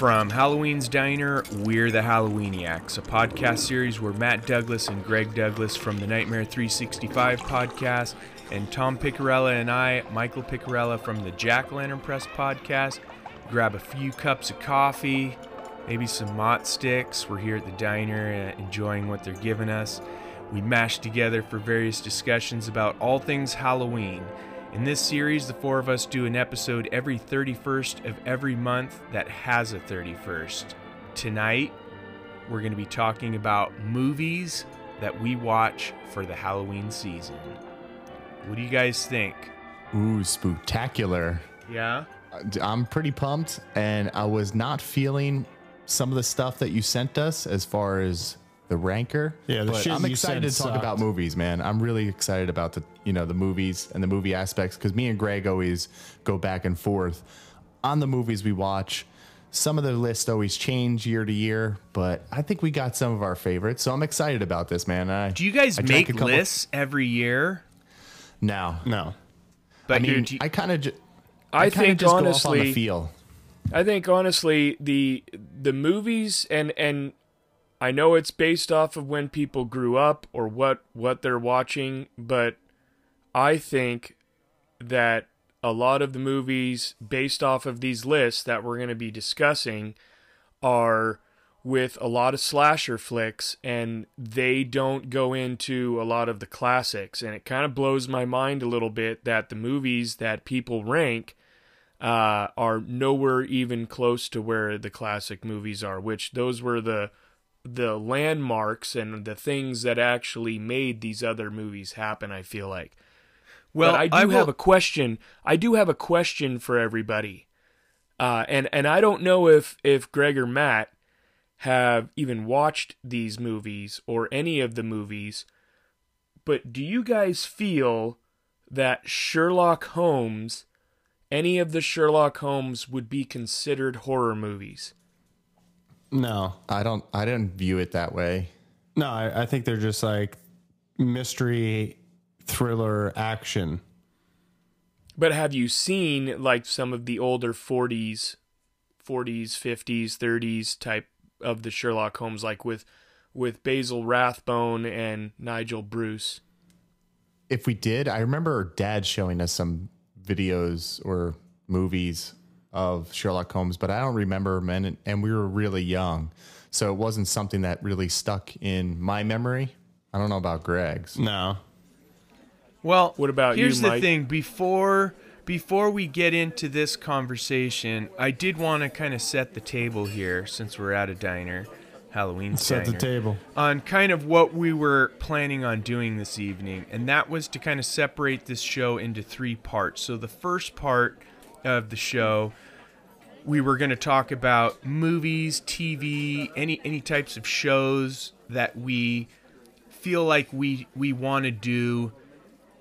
From Halloween's Diner, we're the Halloweeniacs, a podcast series where Matt Douglas and Greg Douglas from the Nightmare 365 podcast, and Tom Picarella and I, Michael Picarella from the Jack Lantern Press podcast, grab a few cups of coffee, maybe some mott sticks. We're here at the diner uh, enjoying what they're giving us. We mash together for various discussions about all things Halloween. In this series, the four of us do an episode every 31st of every month that has a 31st. Tonight, we're going to be talking about movies that we watch for the Halloween season. What do you guys think? Ooh, spectacular. Yeah? Uh, I'm pretty pumped, and I was not feeling some of the stuff that you sent us as far as the ranker. Yeah, the but shit I'm you excited to sent talk about movies, man. I'm really excited about the you know the movies and the movie aspects because me and Greg always go back and forth on the movies we watch. Some of the lists always change year to year, but I think we got some of our favorites, so I'm excited about this, man. I, Do you guys I make a couple- lists every year? No, No. But I mean, you- I kind of. I, kinda think just go off on the honestly, feel. I think honestly, the the movies and and I know it's based off of when people grew up or what what they're watching, but I think that a lot of the movies based off of these lists that we're going to be discussing are with a lot of slasher flicks and they don't go into a lot of the classics. And it kind of blows my mind a little bit that the movies that people rank uh, are nowhere even close to where the classic movies are which those were the the landmarks and the things that actually made these other movies happen i feel like well, but I do have will- a question. I do have a question for everybody, uh, and and I don't know if if Greg or Matt have even watched these movies or any of the movies, but do you guys feel that Sherlock Holmes, any of the Sherlock Holmes, would be considered horror movies? No. I don't. I didn't view it that way. No, I, I think they're just like mystery, thriller, action. But have you seen like some of the older 40s, 40s, 50s, 30s type of the Sherlock Holmes like with with Basil Rathbone and Nigel Bruce? if we did, I remember dad showing us some videos or movies of Sherlock Holmes, but I don't remember them, and, and we were really young. So it wasn't something that really stuck in my memory. I don't know about Greg's. No. Well, What about you, here's the Mike? thing. Before before we get into this conversation, I did want to kind of set the table here, since we're at a diner, Halloween Set the table. on kind of what we were planning on doing this evening, and that was to kind of separate this show into three parts. So the first part of the show we were going to talk about movies, TV, any any types of shows that we feel like we we want to do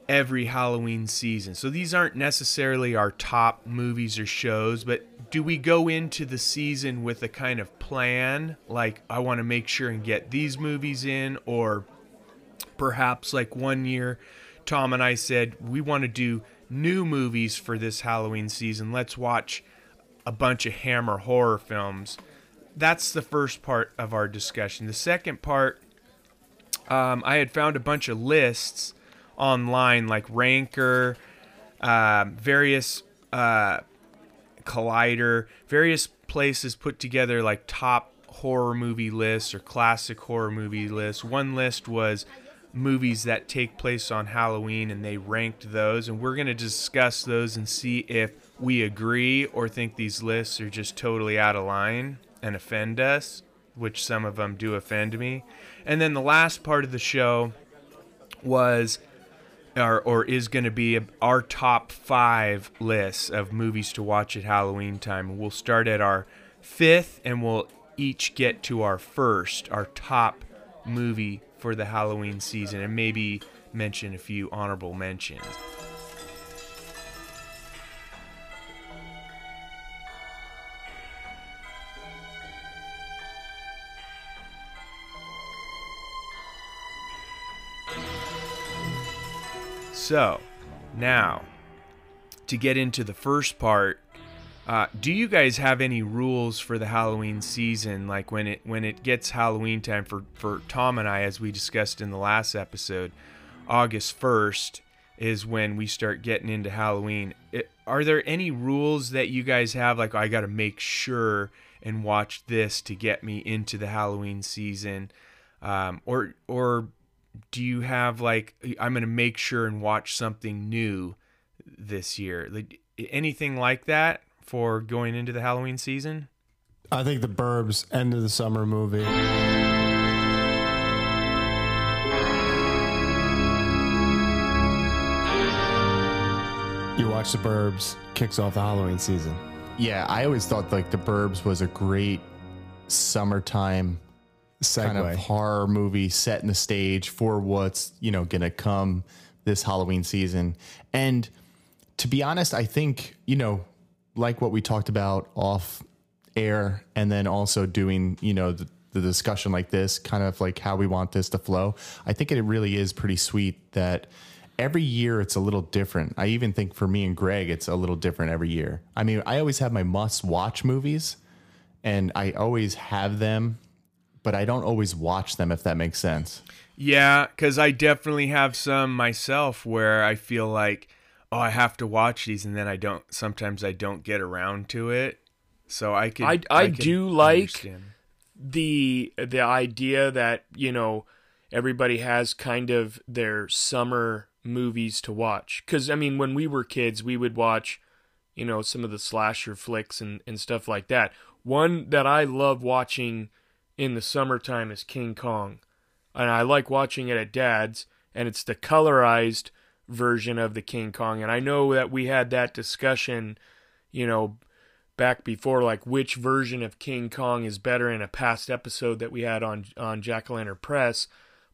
every Halloween season. So these aren't necessarily our top movies or shows, but do we go into the season with a kind of plan like I want to make sure and get these movies in or perhaps like one year Tom and I said we want to do new movies for this Halloween season. Let's watch a bunch of Hammer horror films. That's the first part of our discussion. The second part, um, I had found a bunch of lists online, like Ranker, um, various uh, Collider, various places put together like top horror movie lists or classic horror movie lists. One list was movies that take place on Halloween and they ranked those and we're going to discuss those and see if we agree or think these lists are just totally out of line and offend us, which some of them do offend me. And then the last part of the show was or, or is going to be our top five lists of movies to watch at Halloween time. We'll start at our fifth and we'll each get to our first, our top movie for the Halloween season, and maybe mention a few honorable mentions. So, now to get into the first part Uh, do you guys have any rules for the Halloween season? Like when it when it gets Halloween time for for Tom and I, as we discussed in the last episode, August first is when we start getting into Halloween. It, are there any rules that you guys have? Like I got to make sure and watch this to get me into the Halloween season, um, or or do you have like I'm gonna make sure and watch something new this year? Like anything like that for going into the Halloween season? I think the Burbs end of the summer movie. You watch the Burbs, kicks off the Halloween season. Yeah, I always thought like The Burbs was a great summertime kind of horror movie setting the stage for what's you know gonna come this Halloween season. And to be honest, I think you know, like what we talked about off air, and then also doing you know the, the discussion like this, kind of like how we want this to flow. I think it really is pretty sweet that every year it's a little different. I even think for me and Greg, it's a little different every year. I mean, I always have my must watch movies, and I always have them but I don't always watch them if that makes sense. Yeah, because I definitely have some myself where I feel like, oh, I have to watch these, and then I don't. Sometimes I don't get around to it. So I can. I- I could do like- understand. the the idea that you know everybody has kind of their summer movies to watch because i mean when we were kids we would watch you know some of the slasher flicks and, and stuff like that one that i love watching in the summertime is king kong and i like watching it at dad's and it's the colorized version of the king kong and i know that we had that discussion you know back before like which version of King Kong is better in a past episode that we had on on Jack Lantern Press,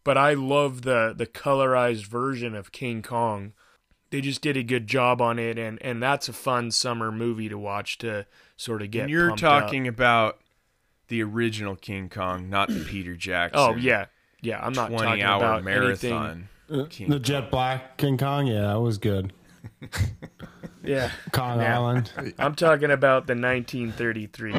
but I love the the colorized version of King Kong. They just did a good job on it, and and that's a fun summer movie to watch to sort of get. And you're pumped up. talking about the original King Kong, not the Peter oh, Jackson. Oh yeah, yeah. I'm not talking about anything. Marathon. King the Jet Black King Kong, yeah, that was good. Yeah, Kong Yeah. Island. I'm talking about the 1933.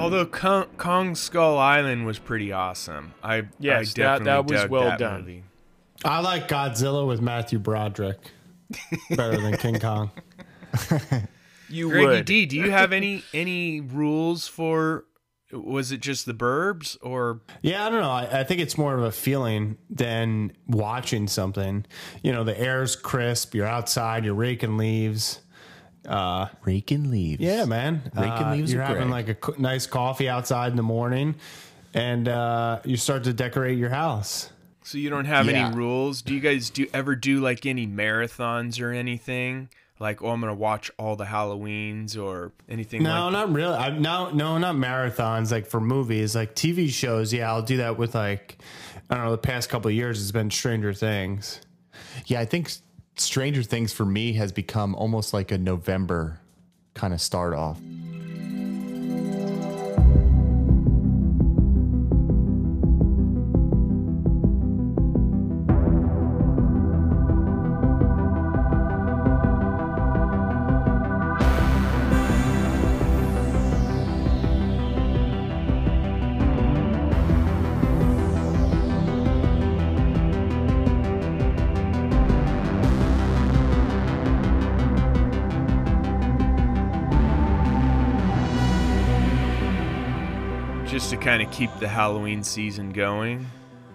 Although Kong, Kong Skull Island was pretty awesome. I Yes, I that- definitely that was dug well that done. movie. I like Godzilla with Matthew Broderick better than King Kong. You Greggy would. D, do you have any any rules for? Was it just the Burbs or Yeah, I don't know. I, I think it's more of a feeling than watching something. You know, the air's crisp. You're outside. You're raking leaves. Raking leaves. Yeah, man. Raking Uh, leaves You're are having great. like a co- nice coffee outside in the morning, and uh, you start to decorate your house. so you don't have Yeah. any rules? Do you guys do ever do like any marathons or anything? Like, oh, I'm gonna watch all the Halloweens or anything like No, like not really. I, no, no, not marathons. Like for movies, like TV shows. Yeah, I'll do that with like I don't know. The past couple of years, it's been Stranger Things. Yeah, I think Stranger Things for me has become almost like a November kind of start off. Keep the Halloween season going?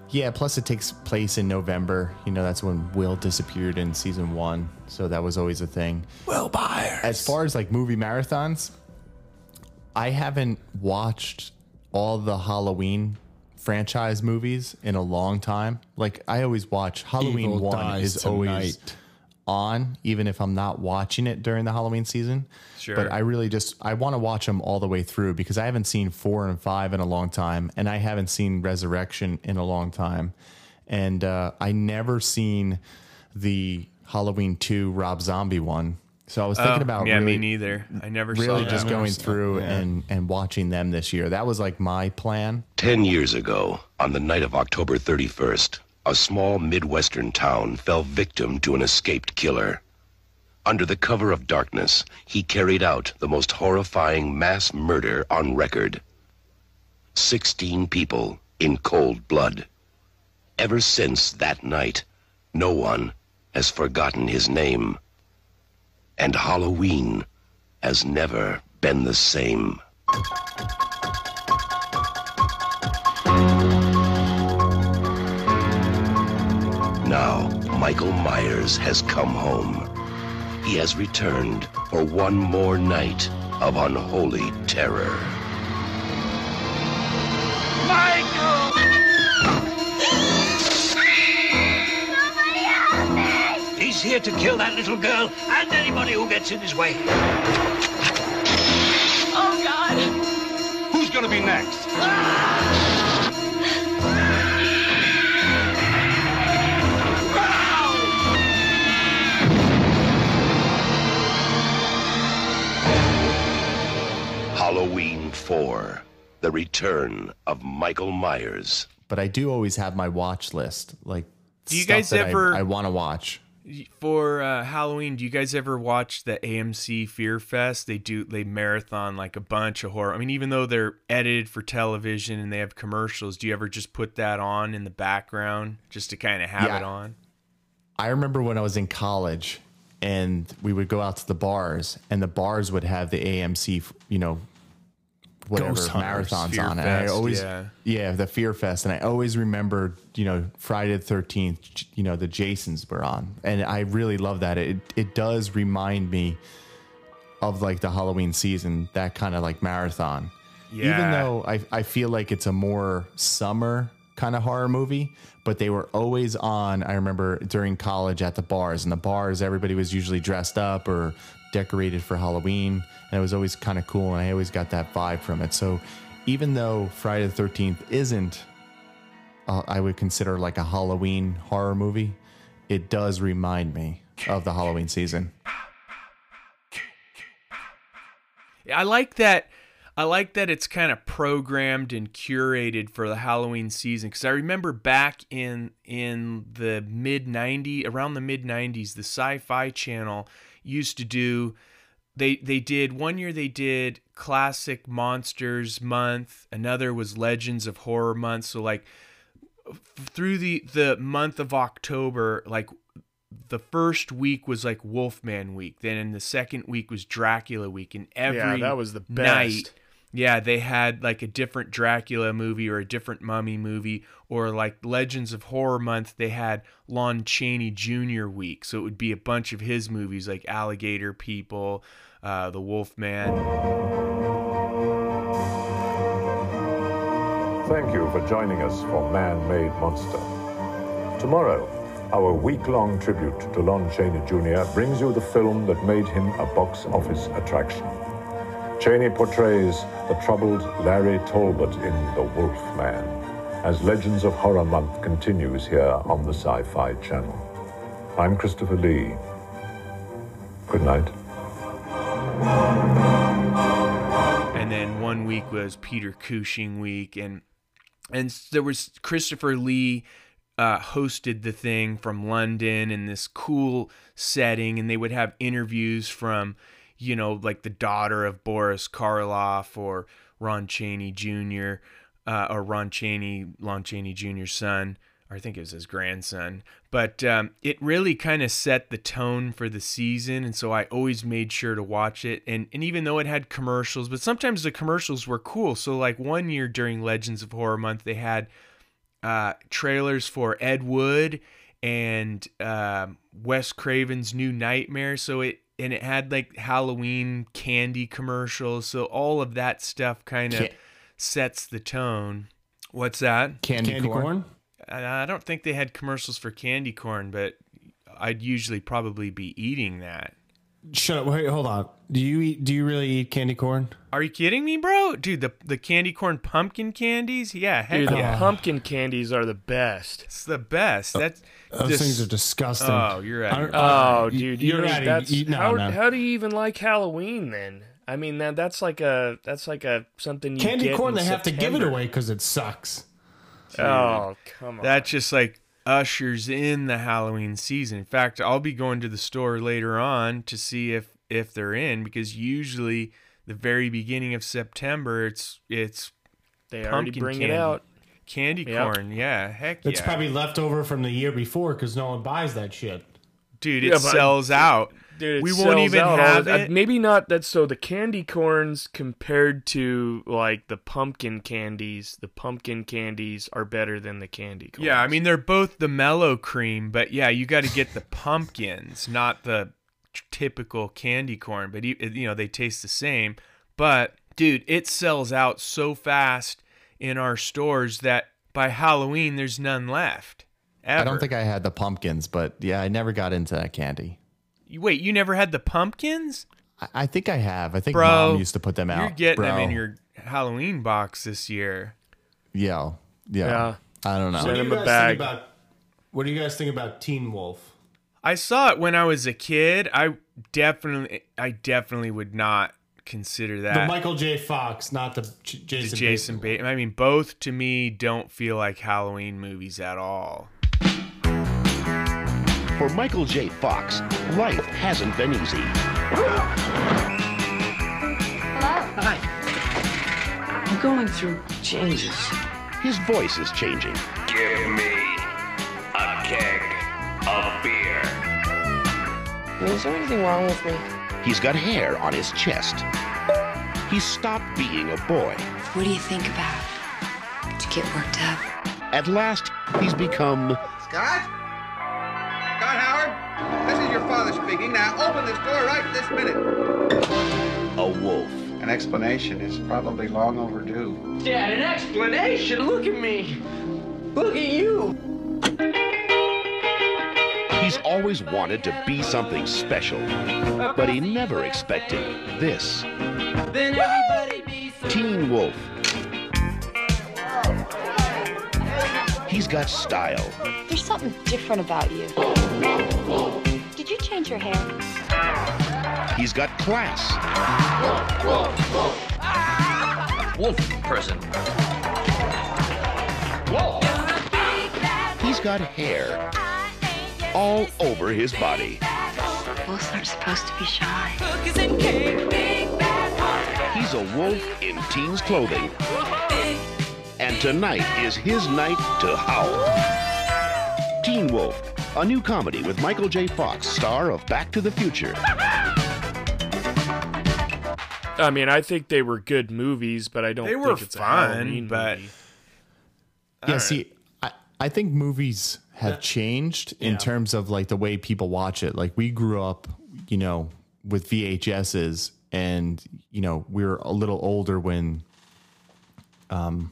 Yeah, plus it takes place in November. You know, that's when Will disappeared in season one. So that was always a thing. Will Byers. As far as like movie marathons, I haven't watched all the Halloween franchise movies in a long time. Like I always watch Halloween Evil one dies is always tonight. On, even if I'm not watching it during the Halloween season. Sure. But I really just I want to watch them all the way through because I haven't seen four and five in a long time, and I haven't seen Resurrection in a long time, and uh, I never seen the Halloween two Rob Zombie one. So I was thinking Oh, about yeah, really, me neither. I never really that. just going through yeah. and and watching them this year. That was like my plan. Ten years ago, on the night of October 31st, a small Midwestern town fell victim to an escaped killer. Under the cover of darkness, he carried out the most horrifying mass murder on record. Sixteen people in cold blood. Ever since that night, no one has forgotten his name. And Halloween has never been the same. Michael Myers has come home. He has returned for one more night of unholy terror. Michael! He's here to kill that little girl and anybody who gets in his way. Oh, God. Who's gonna be next? Halloween 4 The Return of Michael Myers. But I do always have my watch list. Like, Do you stuff guys that I- ever- I, want to watch. for uh, Halloween, do you guys ever watch the AMC Fear Fest? They do they marathon like a bunch of horror. I mean, even though they're edited for television and they have commercials, do you ever just put that on in the background just to kind of have Yeah. it on? I remember when I was in college and we would go out to the bars and the bars would have the AMC, you know, whatever Ghost Hunters, marathons Fear on. and I Fest, always, yeah. the Fear Fest. And I always remembered, you know, Friday the 13th, you know, the Jasons were on. And I really love that. It, it does remind me of like the Halloween season, that kind of like marathon. Yeah. Even though I, I feel like it's a more summer kind of horror movie, but they were always on. I remember during college at the bars, and the bars, everybody was usually dressed up or decorated for Halloween, and it was always kind of cool. And I always got that vibe from it. So even though Friday the 13th isn't, uh, I would consider like a Halloween horror movie, it does remind me of the Halloween season. I like that. I like that it's kind of programmed and curated for the Halloween season because I remember back in in the mid '90s, around the mid '90s, the Sci-Fi Channel used to do. They they did one year they did classic monsters month. Another was Legends of Horror month. So like through the the month of October, like the first week was like Wolfman week. Then in the second week was Dracula week, and every Yeah, that was the night, best. Yeah, they had like a different Dracula movie or a different Mummy movie, or like Legends of Horror month. They had Lon Chaney Jr. week, so it would be a bunch of his movies like Alligator People, uh, The Wolfman. Thank you for joining us for Man Made Monster. Tomorrow, our week long tribute to Lon Chaney Jr. brings you the film that made him a box office attraction. Chaney portrays the troubled Larry Talbot in The Wolf Man as Legends of Horror Month continues here on the Sci Fi Channel. I'm Christopher Lee. Good night. and then one week was Peter Cushing week, and and there was Christopher Lee uh, hosted the thing from London in this cool setting, and they would have interviews from, you know, like the daughter of Boris Karloff or Ron Chaney Jr. Uh, or Ron Chaney, Lon Chaney Jr.'s son, or I think it was his grandson. But um, it really kind of set the tone for the season, and so I always made sure to watch it. And and even though it had commercials, but sometimes the commercials were cool. So like one year during Legends of Horror Month, they had uh, trailers for Ed Wood and um, Wes Craven's New Nightmare. So it and it had like Halloween candy commercials. So all of that stuff kind of Ca- sets the tone. What's that? Candy, Candy corn. corn? I I don't think they had commercials for candy corn, but I'd usually probably be eating that. Shut up. Wait, hold on. Do you eat? Do you really eat candy corn? Are you kidding me, bro? Dude, the the candy corn pumpkin candies? Yeah, heck Dude, the yeah. pumpkin candies are the best. It's the best. Oh, that's Those just- things are disgusting. Oh, you're I out. don't- Oh, dude, you're you out of- that's you- no, how, no. how do you even like Halloween then? I mean, that that's like a that's like a something you candy get corn. in They have to give it September. away because it sucks. Oh, come on. That's just like ushers in the Halloween season. In fact, I'll be going to the store later on to see if if they're in because usually the very beginning of September it's it's they already pumpkin bring candy. it out. candy Yep. corn. Yeah, heck It's yeah. probably left over from the year before because no one buys that shit. Dude, it Yeah, sells out. Dude, we won't even out all have it. Maybe not that. So the candy corns compared to like the pumpkin candies, the pumpkin candies are better than the candy corns. Yeah, I mean they're both the mellow cream, but yeah, you got to get the pumpkins, not the typical candy corn. But you, you know they taste the same. But dude, it sells out so fast in our stores that by Halloween there's none left. Ever. I don't think I had the pumpkins, but yeah, I never got into that candy. You- Wait, you never had the pumpkins, I, I think I have. I think bro? mom used to put them out. You're getting bro. them in your Halloween box this year. yeah, yeah. Yeah. I don't know. Send What do you a guys bag. think about? What do you guys think about Teen Wolf? I saw it when I was a kid. I definitely, I definitely would not consider that. The Michael J. Fox, not the J- to Jason. Jason Bateman. Bateman. I mean, both to me don't feel like Halloween movies at all. For Michael J. Fox, life hasn't been easy. Hello. Hi. I'm going through changes. His voice is changing. Give me a keg of beer. Is there anything wrong with me? He's got hair on his chest. He's stopped being a boy. What do you think about? To get worked up? At last, he's become Scott? Scott Howard? This is your father speaking. Now open this door right this minute. a wolf. An explanation is probably long overdue. Dad, an explanation? Look at me. Look at you. He's always wanted to be something special, but he never expected this. Then everybody be so Teen Wolf. He's got style. There's something different about you. Did you change your hair? He's got class. Wolf person. He's got hair all over his body. Wolves aren't supposed to be shy. He's a wolf in teen's clothing. And tonight is his night to howl. Teen Wolf, a new comedy with Michael J. Fox, star of Back to the Future. I mean, I think they were good movies, but I don't. They think were it's a fun, Halloween but- movie. yeah, see, I, I think movies have changed in Yeah. terms of like the way people watch it. Like we grew up, you know, with VHSs, and you know we were a little older when, um,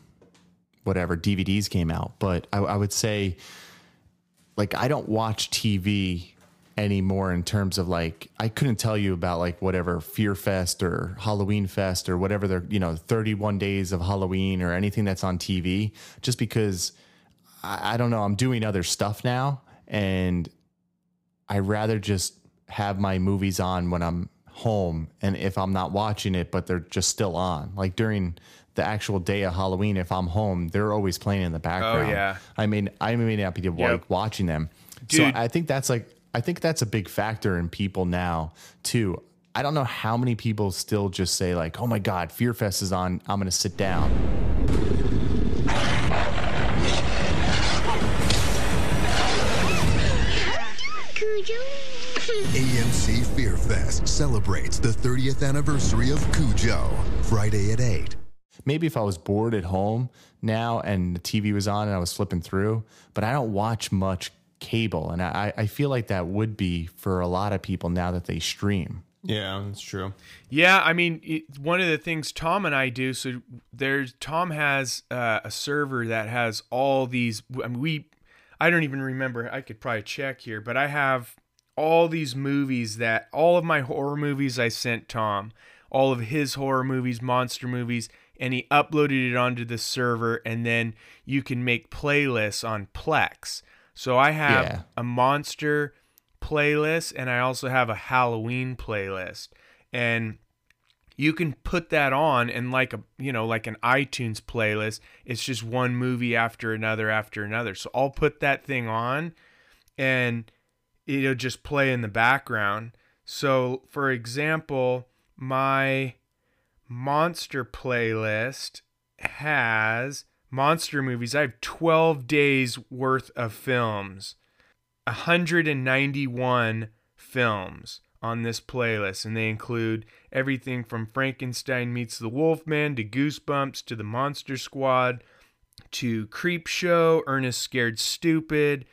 whatever DVDs came out. But I, I would say, like, I don't watch TV anymore in terms of like I couldn't tell you about like whatever Fear Fest or Halloween Fest or whatever they're you know 31 days of Halloween or anything that's on TV just because I, I don't know I'm doing other stuff now and I rather just have my movies on when I'm home and if I'm not watching it but they're just still on. Like during the actual day of Halloween if I'm home they're always playing in the oh, background Oh, yeah. I mean I may not be like watching them so I think that's like I think that's a big factor in people now too. I don't know how many people still just say like, "Oh my God, Fear Fest is on. I'm going to sit down." AMC Fear Fest celebrates the 30th anniversary of Cujo, Friday at 8. Maybe if I was bored at home now and the TV was on and I was flipping through, but I don't watch much cable, and I, I feel like that would be for a lot of people now that they stream. Yeah, that's true. Yeah, I mean, it, one of the things Tom and I do. So there's Tom has uh, a server that has all these. I mean, we. I don't even remember. I could probably check here, but I have all these movies that all of my horror movies I sent Tom, all of his horror movies, monster movies, and he uploaded it onto the server and then you can make playlists on Plex. So I have Yeah. a monster playlist and I also have a Halloween playlist. And you can put that on and like a you know like an iTunes playlist it's just one movie after another after another so I'll put that thing on and it'll just play in the background so for example my monster playlist has monster movies I have 12 days worth of films 191 films on this playlist, and they include everything from Frankenstein Meets the Wolfman to Goosebumps to The Monster Squad to Creepshow, Ernest Scared Stupid.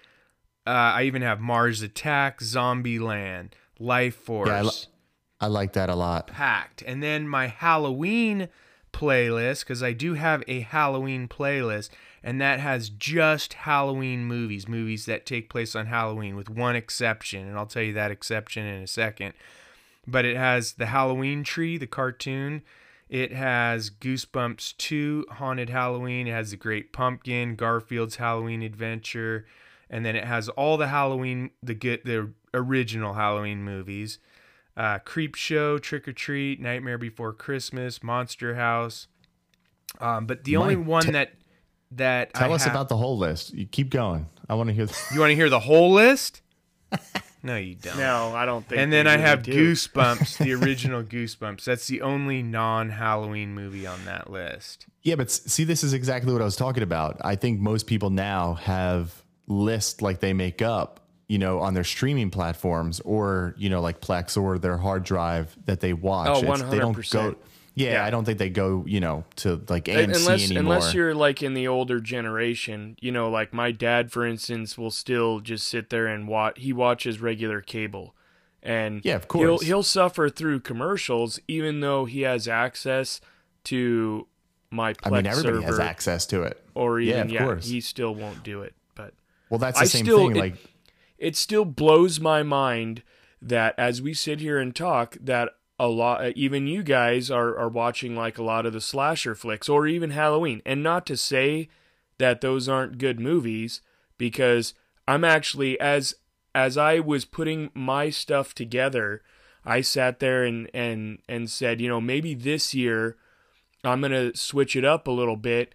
Uh, I even have Mars Attack, Zombieland, Life Force. Yeah, I, like that a lot. packed. And then my Halloween playlist, because I do have a Halloween playlist, and that has just Halloween movies, movies that take place on Halloween, with one exception. And I'll tell you that exception in a second. But it has the Halloween Tree, the cartoon. It has Goosebumps 2, Haunted Halloween. It has The Great Pumpkin, Garfield's Halloween Adventure. And then it has all the Halloween, the good, the original Halloween movies uh, Creepshow, Trick or Treat, Nightmare Before Christmas, Monster House. Um, but the only one te- that that Tell I us have- about the whole list. You keep going. I want to hear. You want to hear the whole list? No, you don't. No, I don't think. And then they I really have do. Goosebumps, the original Goosebumps. That's the only non-Halloween movie on that list. Yeah, but see, this is exactly what I was talking about. I think most people now have lists like they make up, you know, on their streaming platforms or you know, like Plex or their hard drive that they watch. Oh, It's- They don't go. Yeah, Yeah. I don't think they go, you know, to like AMC unless anymore. unless you're like in the older generation, you know, like my dad, for instance, will still just sit there and watch. He watches regular cable, and Yeah, of he'll course. he'll suffer through commercials, even though he has access to my Plex I mean, everybody has access to it. or Yeah, even of yeah, course. he still won't do it. But Well, that's the I same still, thing. it- Like, it still blows my mind that as we sit here and talk that a lot even you guys are are watching like a lot of the slasher flicks or even Halloween. And not to say that those aren't good movies because I'm actually as as I was putting my stuff together I sat there and and and said you know maybe this year I'm going to switch it up a little bit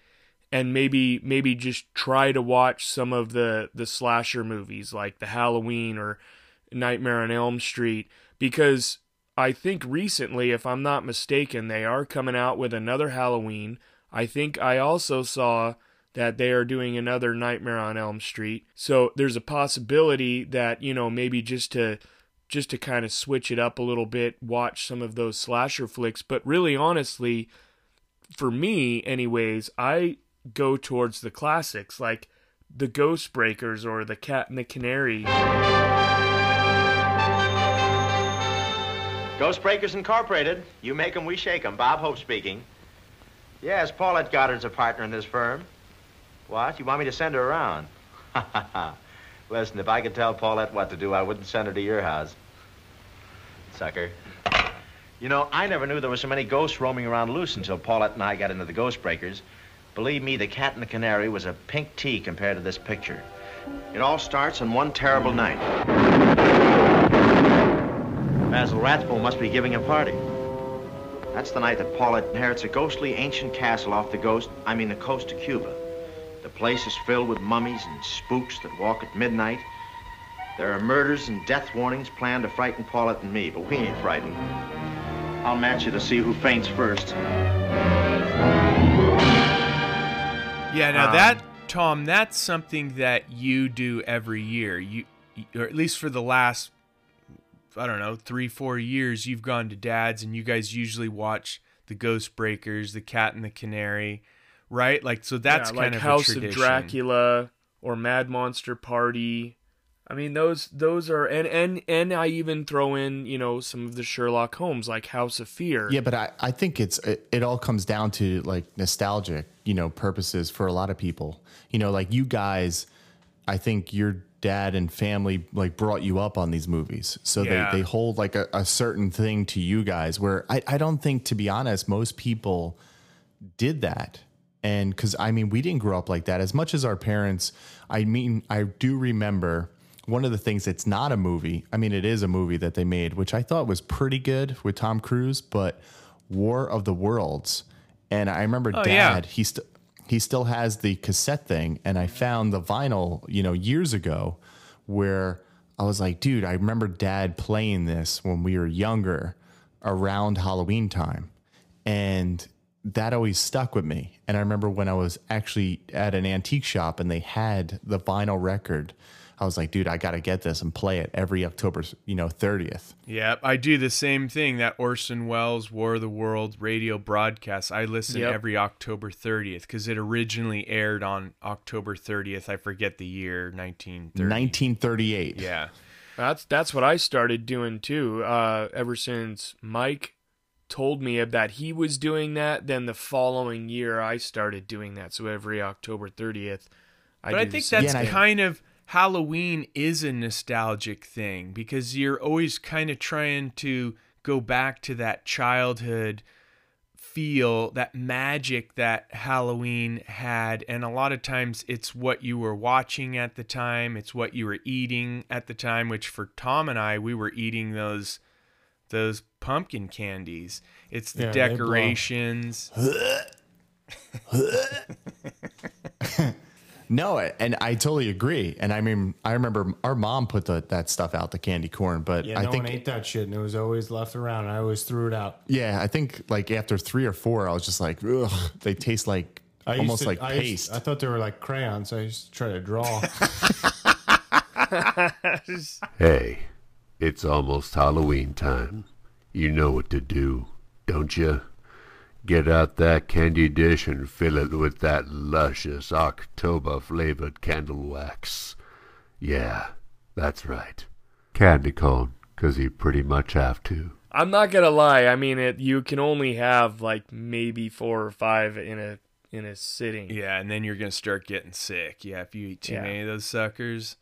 and maybe maybe just try to watch some of the the slasher movies like the Halloween or Nightmare on Elm Street because I think recently if I'm not mistaken they are coming out with another Halloween. I think I also saw that they are doing another Nightmare on Elm Street. So there's a possibility that, you know, maybe just to just to kind of switch it up a little bit, watch some of those slasher flicks, but really honestly, for me anyways, I go towards the classics like the Ghost Breakers or the Cat and the Canary. Ghost Breakers Incorporated. You make 'em, we shake 'em. Bob Hope speaking. Yes, Paulette Goddard's a partner in this firm. What? You want me to send her around? Ha ha ha. Listen, if I could tell Paulette what to do, I wouldn't send her to your house. Sucker. You know, I never knew there were so many ghosts roaming around loose until Paulette and I got into the Ghost Breakers. Believe me, the Cat and the Canary was a pink tea compared to this picture. It all starts on one terrible night. Basil Rathbone must be giving a party. That's the night that Paulette inherits a ghostly ancient castle off the ghost, I mean the coast of Cuba. The place is filled with mummies and spooks that walk at midnight. There are murders and death warnings planned to frighten Paulette and me, but we ain't frightened. I'll match you to see who faints first. Yeah, now Um, that Tom, that's something that you do every year. You, or at least for the last, I don't know, three, four years, you've gone to Dad's, and you guys usually watch the Ghost Breakers, the Cat and the Canary, right? Like, so that's Yeah, kind like of House of. Dracula or Mad Monster Party. I mean those those are and and and I even throw in, you know, some of the Sherlock Holmes like House of Fear. Yeah, but I, I think it's it, it all comes down to like nostalgic, you know, purposes for a lot of people. You know, like you guys, I think your dad and family like brought you up on these movies. So Yeah. they, they hold like a, a certain thing to you guys where I, I don't think, to be honest, most people did that. And because I mean, we didn't grow up like that. As much as our parents, I mean, I do remember one of the things that's not a movie. I mean, it is a movie that they made, which I thought was pretty good with Tom Cruise, but War of the Worlds. And I remember Oh, yeah. dad, he still he still has the cassette thing and I found the vinyl, you know, years ago where I was like, dude, I remember dad playing this when we were younger around Halloween time. And that always stuck with me. And I remember when I was actually at an antique shop and they had the vinyl record, I was like, dude, I got to get this and play it every October, you know, 30th. Yep, I do the same thing. That Orson Welles War of the World radio broadcast. I listen Yep. every October 30th because it originally aired on October 30th. I forget the year, 1930. 1938. Yeah. That's that's what I started doing too. Uh, ever since Mike told me that he was doing that, then the following year I started doing that. So every October thirtieth, I but I do think that's thing. kind of Halloween is a nostalgic thing because you're always kind of trying to go back to that childhood feel, that magic that Halloween had. And a lot of times it's what you were watching at the time, it's what you were eating at the time, which for Tom and I, we were eating those those pumpkin candies. It's the Yeah, decorations. No, and I totally agree. And I mean, I remember our mom put the, that stuff out, the candy corn, but Yeah, I no think one ate that shit, and it was always left around. And I always threw it out. Yeah, I think like after three or four, I was just like, ugh, they taste like I almost to- like I used- paste. I thought they were like crayons. So I used to try to draw. Hey, it's almost Halloween time. You know what to do, don't you? Get out that candy dish and fill it with that luscious October flavored candle wax. Yeah, that's right. Candy corn, 'cause you pretty much have to. I'm not gonna lie. I mean, it you can only have like maybe four or five in a in a sitting. Yeah, and then you're gonna start getting sick. Yeah, if you eat too Yeah. many of those suckers.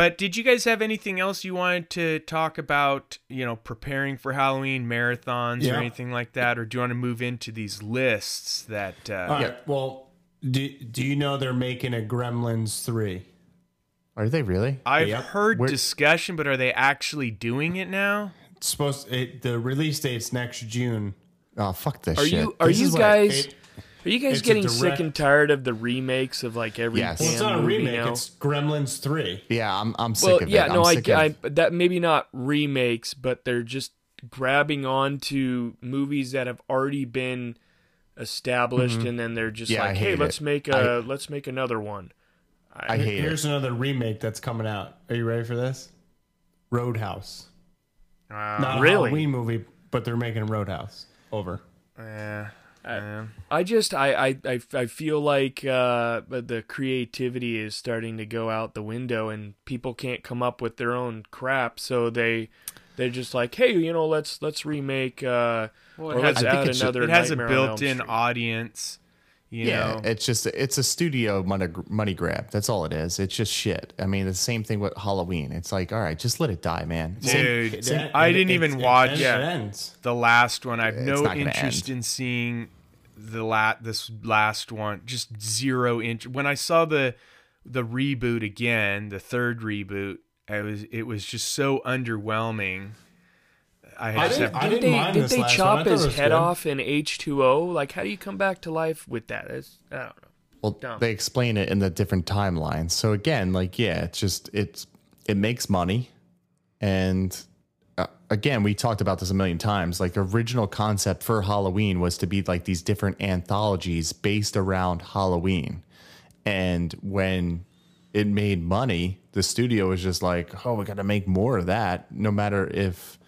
But did you guys have anything else you wanted to talk about? You know, preparing for Halloween marathons Yeah. or anything like that, or do you want to move into these lists that? Uh, All right. Well, do, do you know they're making a Gremlins 3? Are they really? I've Yep. heard Where- discussion, but are they actually doing it now? It's supposed it, the release date's next June. Oh, fuck this Are shit. you are This you is what- guys it- are you guys it's a getting sick and tired of the remakes of like every Yes. Well, it's not a remake. now? It's Gremlins 3. yeah, I'm I'm sick well, of yeah, it. no, I'm I, of- I that maybe not remakes, but they're just grabbing on to movies that have already been established, Mhm. and then they're just Yeah, like, hey, hate let's it. make I- a let's make another one. I hate it. Here's another remake that's coming out. Are you ready for this? Roadhouse. Not really? a really? Halloween movie, but they're making Roadhouse. Over. Yeah. I just I I I, I feel like uh, the creativity is starting to go out the window, and people can't come up with their own crap, so they they're just like, hey, you know, let's let's remake. Uh, Well, or it let's has, add it's- another. it has a Nightmare on Elm built-in audience. You yeah, know, it's just it's a studio money money grab. That's all it is. It's just shit. I mean, the same thing with Halloween. It's like, all right, just let it die, man. Same- Dude, same- I didn't even watch it ends. the last one. I have It's no interest end. in seeing the la- this last one. Just zero interest. When I saw the the reboot again, the third reboot, I was it was just so underwhelming. I, I just didn't- have, I Did didn't they mind did this they last chop thought his head good. off in H two O? Like, how do you come back to life with that? It's, I don't know. Well, Dumb. they explain it in the different timelines. So again, like yeah, it's just it's it makes money, and uh, again, we talked about this a million times. Like original concept for Halloween was to be like these different anthologies based around Halloween, and when it made money, the studio was just like, oh, we got to make more of that, no matter if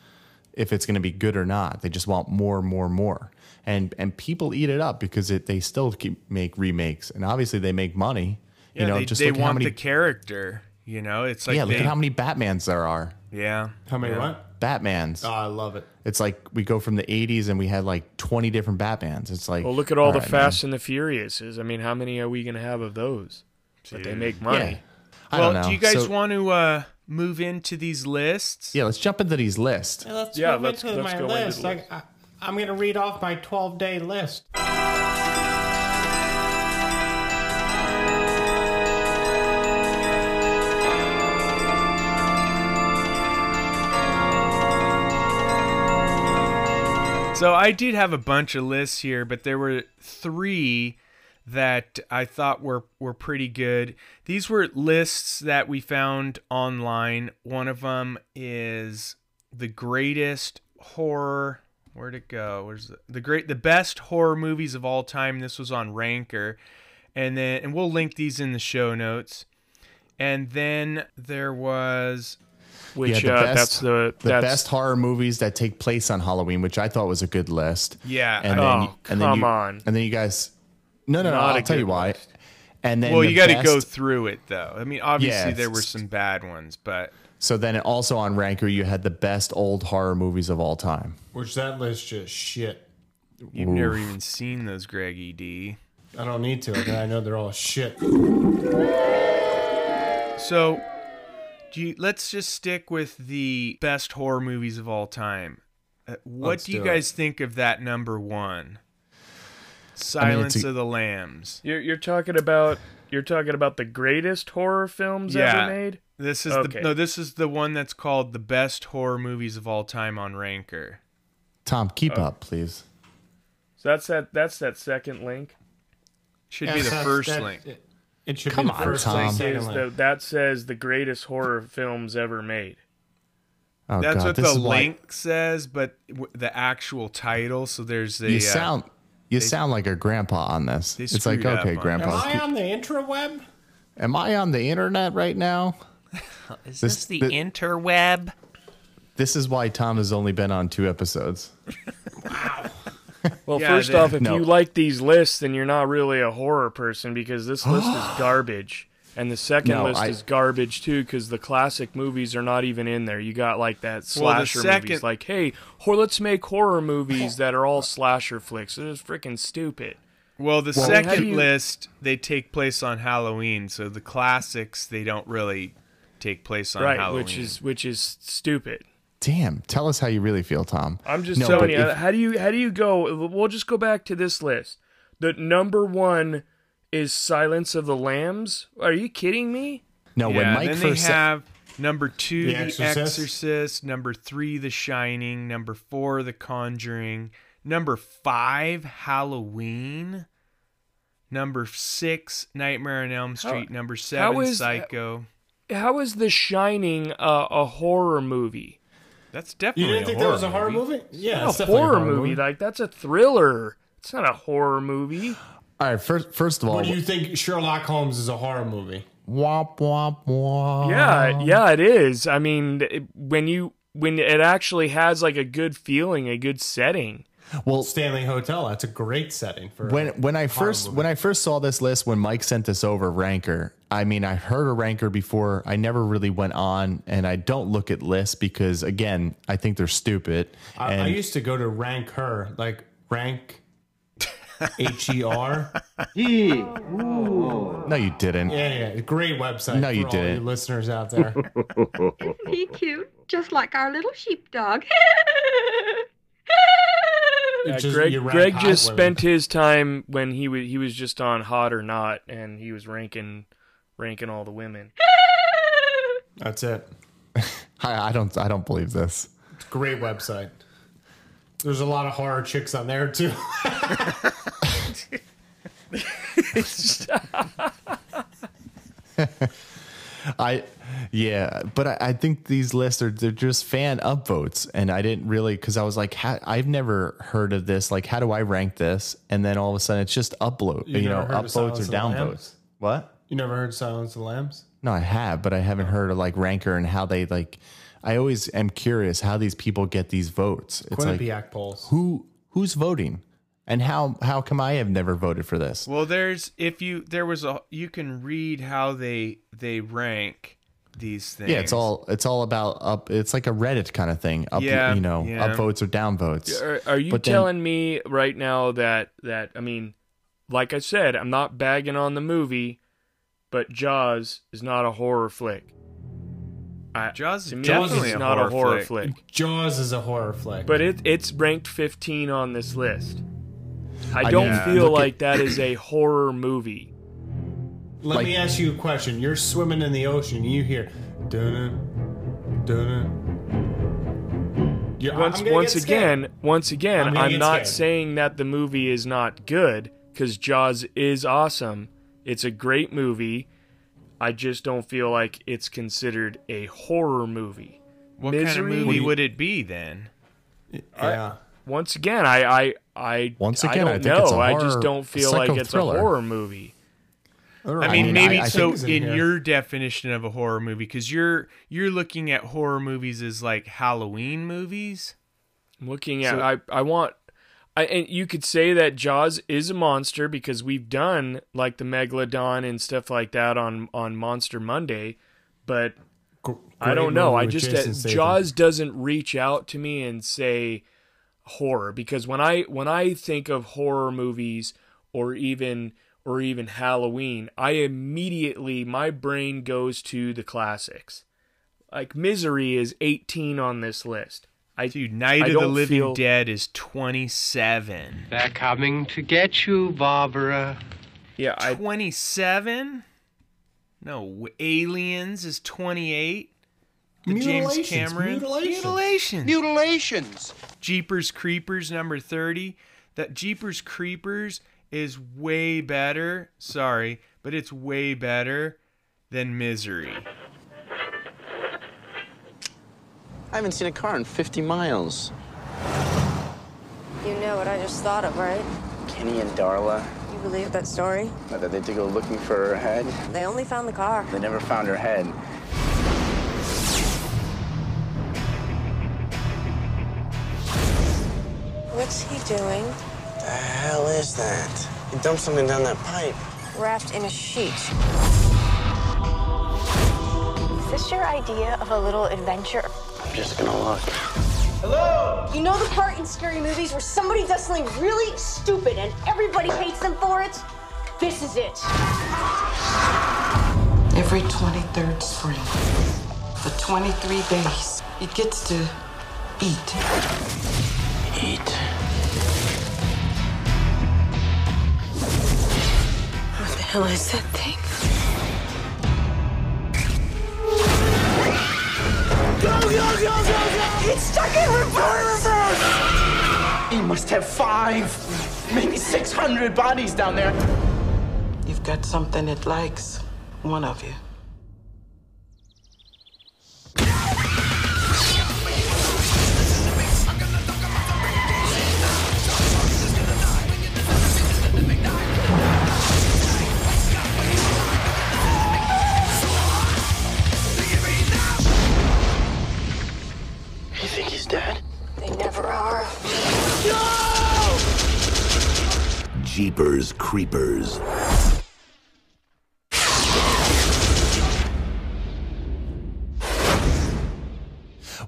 if it's going to be good or not. They just want more, more, more, and and people eat it up because it, they still keep make remakes, and obviously they make money. yeah, you know, they, just they look at how want many. the character. You know, it's like yeah, look at how many Batmans there are. yeah. How many yeah. what? Batmans. Oh, I love it. It's like we go from the '80s and we had like 20 different Batmans. It's like, Well, look at all, the right, Fast and the Furiouses. I mean, how many are we gonna have of those? But they make money. Yeah. I well, don't know. do you guys So- want to uh, move into these lists? Yeah, let's jump into these lists. Yeah, let's Yeah, move let's- into let's my go into list. the Like, I, I'm going to read off my 12 day list. So I did have a bunch of lists here, but there were three that I thought were were pretty good. These were lists that we found online. One of them is the greatest horror. Where'd it go? Where's the, the great the best horror movies of all time? This was on Ranker, and then and we'll link these in the show notes. And then there was Which the uh, best- that's the the that's best horror movies that take place on Halloween, which I thought was a good list. Yeah, and then Oh, you- and then come you, on. and then you guys. No, no, no. Not a I'll tell you good why. And then well, the you got to best- go through it though. I mean, obviously Yeah, there were some bad ones, but So then also on Ranker, you had the best old horror movies of all time. Which that list just shit. you've never even seen those, Greggy D. I don't need to. I know they're all shit. So, do you, let's just stick with the best horror movies of all time. Uh, what Let's do you do it. guys think of that number one? Silence it's a- of the Lambs. You're you're talking about you're talking about the greatest horror films Yeah. ever made. This is Okay. the no. This is the one that's called the best horror movies of all time on Ranker. Tom, keep Oh. up, please. So that's that that's that second link. Should Yeah, be the first that- link. It, it should Come be the on, first Tom. link. Says the, that says the greatest horror films ever made. Oh That's God, what this the is why link says, but w- the actual title. So there's the you uh, sound. You they- sound like a grandpa on this. It's like, screwed up okay, grandpa. Am I on the intraweb? Am I on the internet right now? Is This- this, the the- interweb? This is why Tom has only been on two episodes. Wow. Well, Yeah, first off, if No. you like these lists, then you're not really a horror person because this list is garbage. And the second No, list I- is garbage too because the classic movies are not even in there. You got like that Well, slasher second- movies, like hey, hor- let's make horror movies that are all slasher flicks. It is freaking stupid. Well, the Well, second you- list they take place on Halloween, so the classics they don't really take place on right, Halloween. which is which is stupid. Damn, tell us how you really feel, Tom. I'm just No, telling you. if- how do you how do you go? We'll just go back to this list. The number one is Silence of the Lambs. Are you kidding me? No, when yeah, Mike then first they have number two, The The Exorcist. Exorcist. Number three, The Shining. Number four, The Conjuring. Number five, Halloween. Number six, Nightmare on Elm Street. number seven, is- Psycho. How is The Shining uh, a horror movie? That's definitely. You definitely didn't a think horror that was a horror movie? Yeah, it's a definitely horror, movie. Like that's a thriller. It's not a horror movie. All right, first, first of all, What do you think Sherlock Holmes is a horror movie? womp womp womp. Yeah, yeah, it is. I mean, it- when you when it actually has like a good feeling, a good setting. Well, Stanley Hotel. That's a great setting for when when I first movie. when I first saw this list when Mike sent this over Ranker, I mean I heard a Ranker before. I never really went on, and I don't look at lists because again I think they're stupid. I, and I used to go to rank her like rank H E R. no, you didn't. Yeah, yeah, great website. No, you for all didn't. you listeners out there. Isn't he cute? Just like our little sheepdog. Yeah, Just- Greg, you rank Greg hot just women. spent his time when he was he was just on Hot or Not, and he was ranking ranking all the women. That's it. I, I don't I don't believe this. It's a great website. There's a lot of horror chicks on there too. I yeah, but I, I think these lists are they're just fan upvotes, and I didn't really because I was like, how, I've never heard of this. Like, how do I rank this? And then all of a sudden, it's just upload, You you, know, never heard of Silence upvotes or of the Lambs? downvotes. What? you never heard Silence of the Lambs? No, I have, but I haven't heard of like Ranker and how they like. I always am curious how these people get these votes. It's like Quinnipiac polls. who who's voting, and how how come I have never voted for this? Well, there's if you there was a you can read how they they rank these things. Yeah, it's all it's all about up. It's like a Reddit kind of thing. Up, Yeah, you know, yeah. upvotes or downvotes. Are, are you But then- telling me right now that that I mean, like I said, I'm not bagging on the movie, but Jaws is not a horror flick. I, Jaws is to me, definitely it's a not horror a horror flick. flick. Jaws is a horror flick. But it it's ranked 15 on this list. I I don't mean, feel look at- like that is a horror movie. Let Like- me ask you a question. You're swimming in the ocean. You hear, dun dun. You're, once once again, once again, I'm I'm, not scared. saying that the movie is not good cuz Jaws is awesome. It's a great movie. I just don't feel like it's considered a horror movie. What kind of movie would it be then? Yeah. Once again, I I I Once I again, I don't think know. it's a I horror- just don't feel like it's a horror movie. I mean, maybe I- I so in in your definition of a horror movie, because you're you're looking at horror movies as like Halloween movies. I'm looking at So- I I want I and you could say that Jaws is a monster because we've done like the megalodon and stuff like that on on Monster Monday, but I don't know. I just uh, Jaws doesn't reach out to me and say horror because when I when I think of horror movies or even or even Halloween, I immediately my brain goes to the classics. Like Misery is 18 on this list. I Dude, Night I of the Living feel- Dead is 27. They're coming to get you, Barbara. Yeah, I 27? No, Aliens is 28. The James Mutilations, Cameron mutilations. mutilations. Mutilations. Jeepers Creepers number 30. That Jeepers Creepers is way better. Sorry, but it's way better than Misery. I haven't seen a car in 50 miles. You know what I just thought of, right? Kenny and Darla, You believe that story? that they had to go looking for her head. They only found the car. They never found her head. What's he doing? The hell is that? He dumped something down that pipe. Wrapped in a sheet. Is this your idea of a little adventure? I'm just gonna look. Hello? You know the part in scary movies where somebody does something really stupid and everybody hates them for it? This is it. Every 23rd spring, for 23 days, it gets to eat. Eat. What the hell is that thing? Go, go, go, go, go! It's stuck in reverse! He must have five, maybe 600 bodies down there. You've got something it likes, one of you. You They never are. Jeepers Creepers.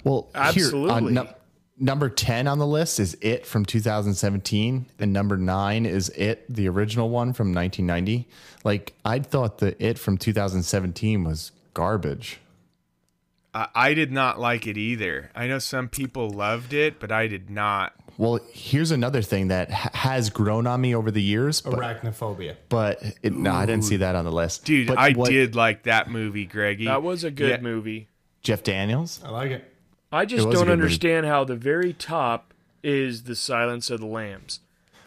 Well, uh, Absolutely. Here, on num- number 10 on the list is It from 2017, and number nine is It, the original one from 1990. Like, I thought the It from 2017 was garbage. I, I did not like it either. I know some people loved it, but I did not. Well, here's another thing that ha- has grown on me over the years, but, Arachnophobia. but it, no, I didn't see that on the list. Dude, But I what- did like that movie, Greggy. That was a good Yeah. movie. Jeff Daniels? I like it. I just was a don't good movie. understand how the very top is the Silence of the Lambs.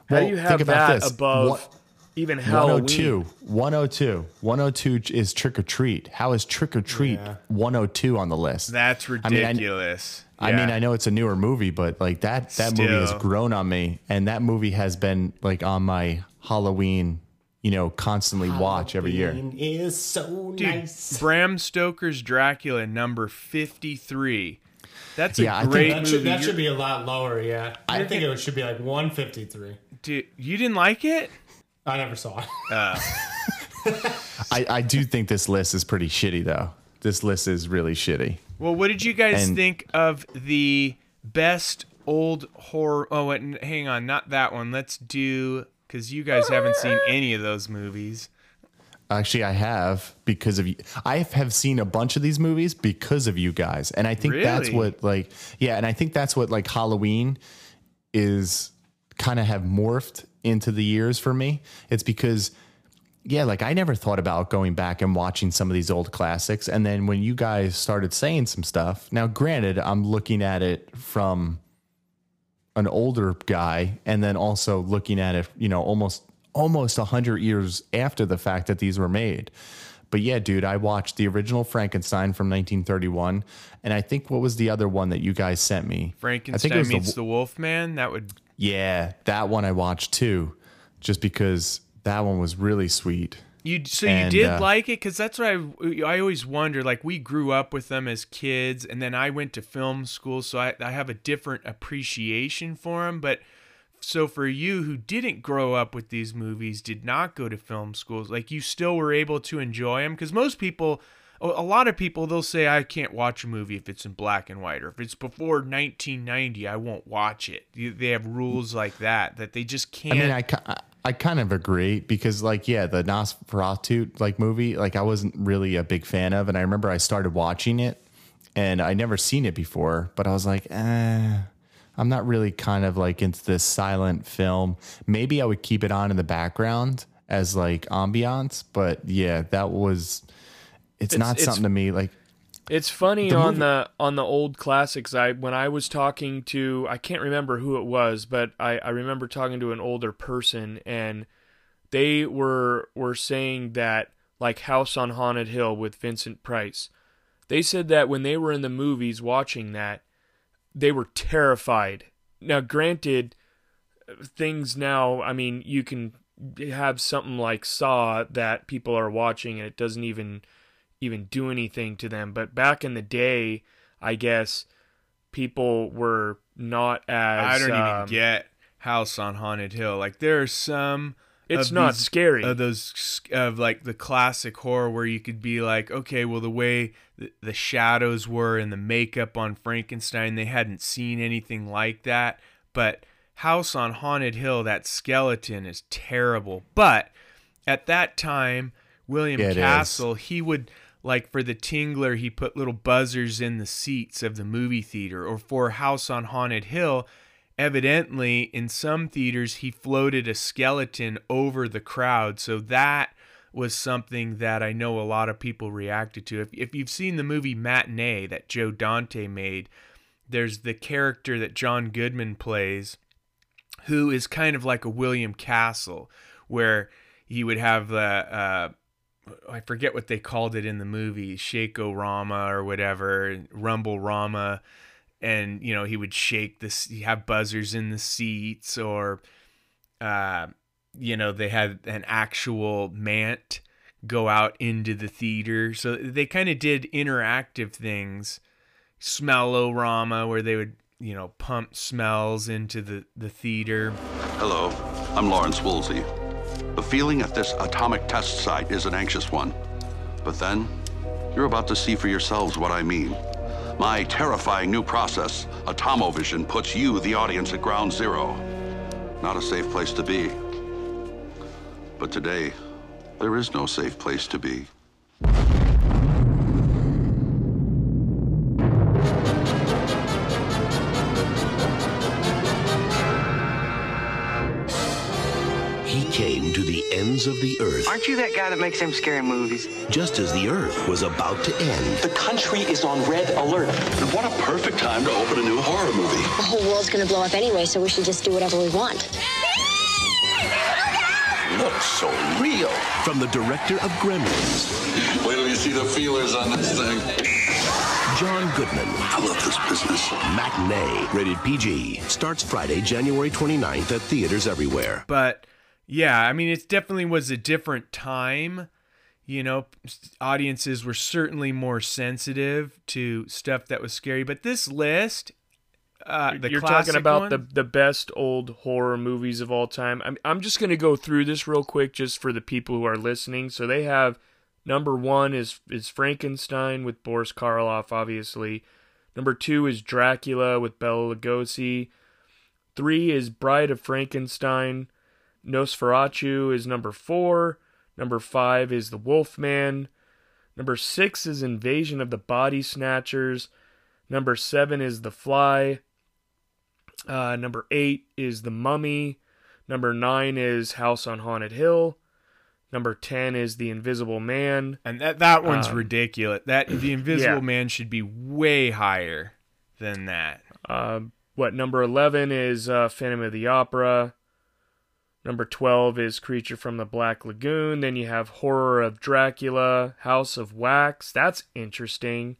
How Well, do you have that this. above What- even Halloween? 102. 102. 102 is Trick or Treat. How is Trick or Treat 102 on the list? That's I mean, I- ridiculous. I mean, I know it's a newer movie, but like that that movie has grown on me, and that movie has been like on my Halloween, you know, constantly watch every year. is so Dude, nice. Bram Stoker's Dracula number 53. That's a Yeah, I think great That should, that should be a lot lower, yeah. I, You're think it should be like 153. Dude, you didn't like it? I never saw it. Uh, I, I do think this list is pretty shitty, though. This list is really shitty. well, what did you guys And- think of the best old horror? Oh, wait, hang on, not that one. Let's do because you guys haven't seen any of those movies. Actually, I have because of you. I have seen a bunch of these movies because of you guys, and I think that's what like yeah, and I think that's what like Halloween is kind of have morphed into the years for me. It's because yeah, like I never thought about going back and watching some of these old classics, and then when you guys started saying some stuff. Now, granted, I'm looking at it from an older guy, and then also looking at it, you know, almost almost a hundred years after the fact that these were made. But yeah, dude, I watched the original Frankenstein from 1931, and I think what was the other one that you guys sent me? Frankenstein I think it was meets the, the Wolfman. That would yeah, that one I watched too, just because that one was really sweet. You so And, you did uh, like it because that's what I I always wonder. Like we grew up with them as kids, and then I went to film school, so I I have a different appreciation for them. But so for you who didn't grow up with these movies, did not go to film schools, like you still were able to enjoy them because most people. A lot of people they'll say I can't watch a movie if it's in black and white or if it's before 1990 I won't watch it. They have rules like that that they just can't. mean, I, ki- I- I kind of agree because, like, yeah, the Nosferatu like movie, like, I wasn't really a big fan of, and I remember I started watching it, and I never seen it before, but I was like, eh, I'm not really kind of like into this silent film. Maybe I would keep it on in the background as like ambiance, but yeah, that was. It's, It's- not it's- something to me like. It's funny The on movie- the on the old classics. I when I was talking to I can't remember who it was, but I, I remember talking to an older person and they were were saying that like House on Haunted Hill with Vincent Price. They said that when they were in the movies watching that, they were terrified. Now, granted, things now, I mean, you can have something like Saw that people are watching and it doesn't even even do anything to them. But back in the day, I guess people were not as I don't um, even get House on Haunted Hill. Like there are some. It's not these- scary. Of those of like the classic horror where you could be like, okay, well the way the, the shadows were and the makeup on Frankenstein, they hadn't seen anything like that. But House on Haunted Hill, that skeleton is terrible. But at that time, William Yeah, it is. Castle, he would like for the Tingler, he put little buzzers in the seats of the movie theater, or for House on Haunted Hill, evidently in some theaters he floated a skeleton over the crowd. So that was something that I know a lot of people reacted to. If if you've seen the movie Matinee that Joe Dante made, there's the character that John Goodman plays who is kind of like a William Castle, where he would have the uh, I forget what they called it in the movie, Shako Rama or whatever, Rumble Rama, and you know he would shake this, he have buzzers in the seats, or uh, you know they had an actual mant go out into the theater, so they kind of did interactive things. Smellorama, where they would you know pump smells into the the theater. Hello, I'm Lawrence Woolsey. The feeling at this atomic test site is an anxious one. But then, you're about to see for yourselves what I mean. My terrifying new process, Atomovision, puts you, the audience, at ground zero. Not a safe place to be. But today, there is no safe place to be. The ends of the earth Aren't you that guy that makes them scary movies? just as the earth was about to end. The country is on red alert. And what a perfect time to open a new horror movie. The whole world's gonna blow up anyway, so we should just do whatever we want. Looks so real. From the director of Gremlins, Wait till you see the feelers on this thing. John Goodman. I love this business. Matinee, rated PG, starts Friday, January 29th at theaters everywhere. but yeah i mean it definitely was a different time you know audiences were certainly more sensitive to stuff that was scary but this list uh the You're talking about one- the the best old horror movies of all time. I'm I'm just going to go through this real quick just for the people who are listening. So they have number 1 is is Frankenstein with Boris Karloff obviously. Number 2 is Dracula with Bela Lugosi. 3 is Bride of Frankenstein. Nosferatu is number 4. Number five is The Wolfman. Number six is Invasion of the Body Snatchers. Number seven is The Fly. Uh, number eight is The Mummy. Number nine is House on Haunted Hill. Number ten is The Invisible Man. And that that one's Um, ridiculous. That the Invisible yeah. Man should be way higher than that. Uh, what number eleven is uh, Phantom of the Opera. Number twelve is Creature from the Black Lagoon. Then you have Horror of Dracula, House of Wax. That's interesting.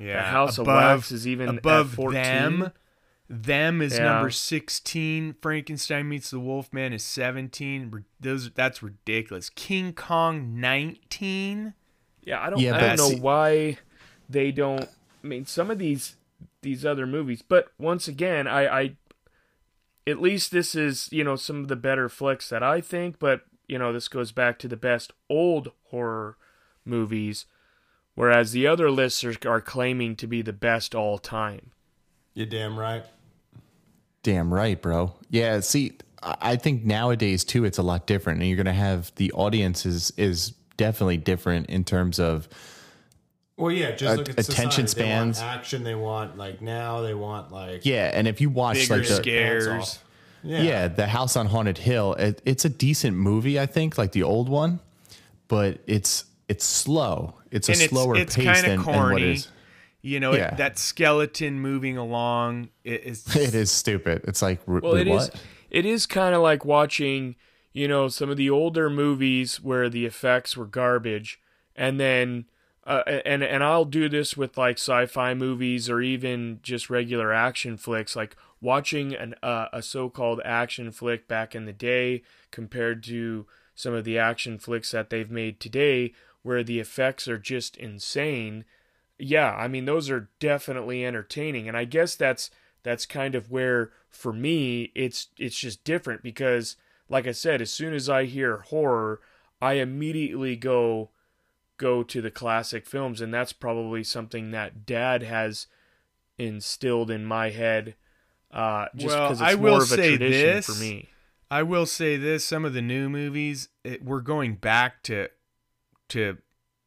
Yeah, The House above, of Wax is even above at 14. them. Them is Yeah. number sixteen. Frankenstein meets the Wolfman is seventeen. Those that's ridiculous. King Kong nineteen. Yeah, I don't, Yeah, I don't know see- why they don't. I mean, some of these these other movies, but once again, I, I at least this is you know some of the better flicks that I think. But you know, this goes back to the best old horror movies, whereas the other lists are, are claiming to be the best all time. You damn right. Damn right, bro. Yeah, see, I I think nowadays too, it's a lot different, and you're gonna have the audience is is definitely different in terms of Well, yeah, just look at attention society. They want spans. action. They want like now. They want like yeah. And if you watch Bigger like the scares. Yeah. Yeah. the House on Haunted Hill, it, it's a decent movie, I think, like the old one, but it's it's slow. It's a and slower it's, pace than, kind than what corny. is. You know, it- that skeleton moving along it is It is stupid. It's like r- Well, wait, it is. what? It is kind of like watching, you know, some of the older movies where the effects were garbage, and then, uh, and and I'll do this with like sci-fi movies or even just regular action flicks, like watching an uh, a so-called action flick back in the day compared to some of the action flicks that they've made today, where the effects are just insane. Yeah i mean those are definitely entertaining and i guess that's that's kind of where for me it's it's just different because like i said as soon as i hear horror i immediately go go to the classic films and that's probably something that dad has instilled in my head uh just well, because it's I more will of a say tradition this. for me I will say this: some of the new movies, it, we're going back to to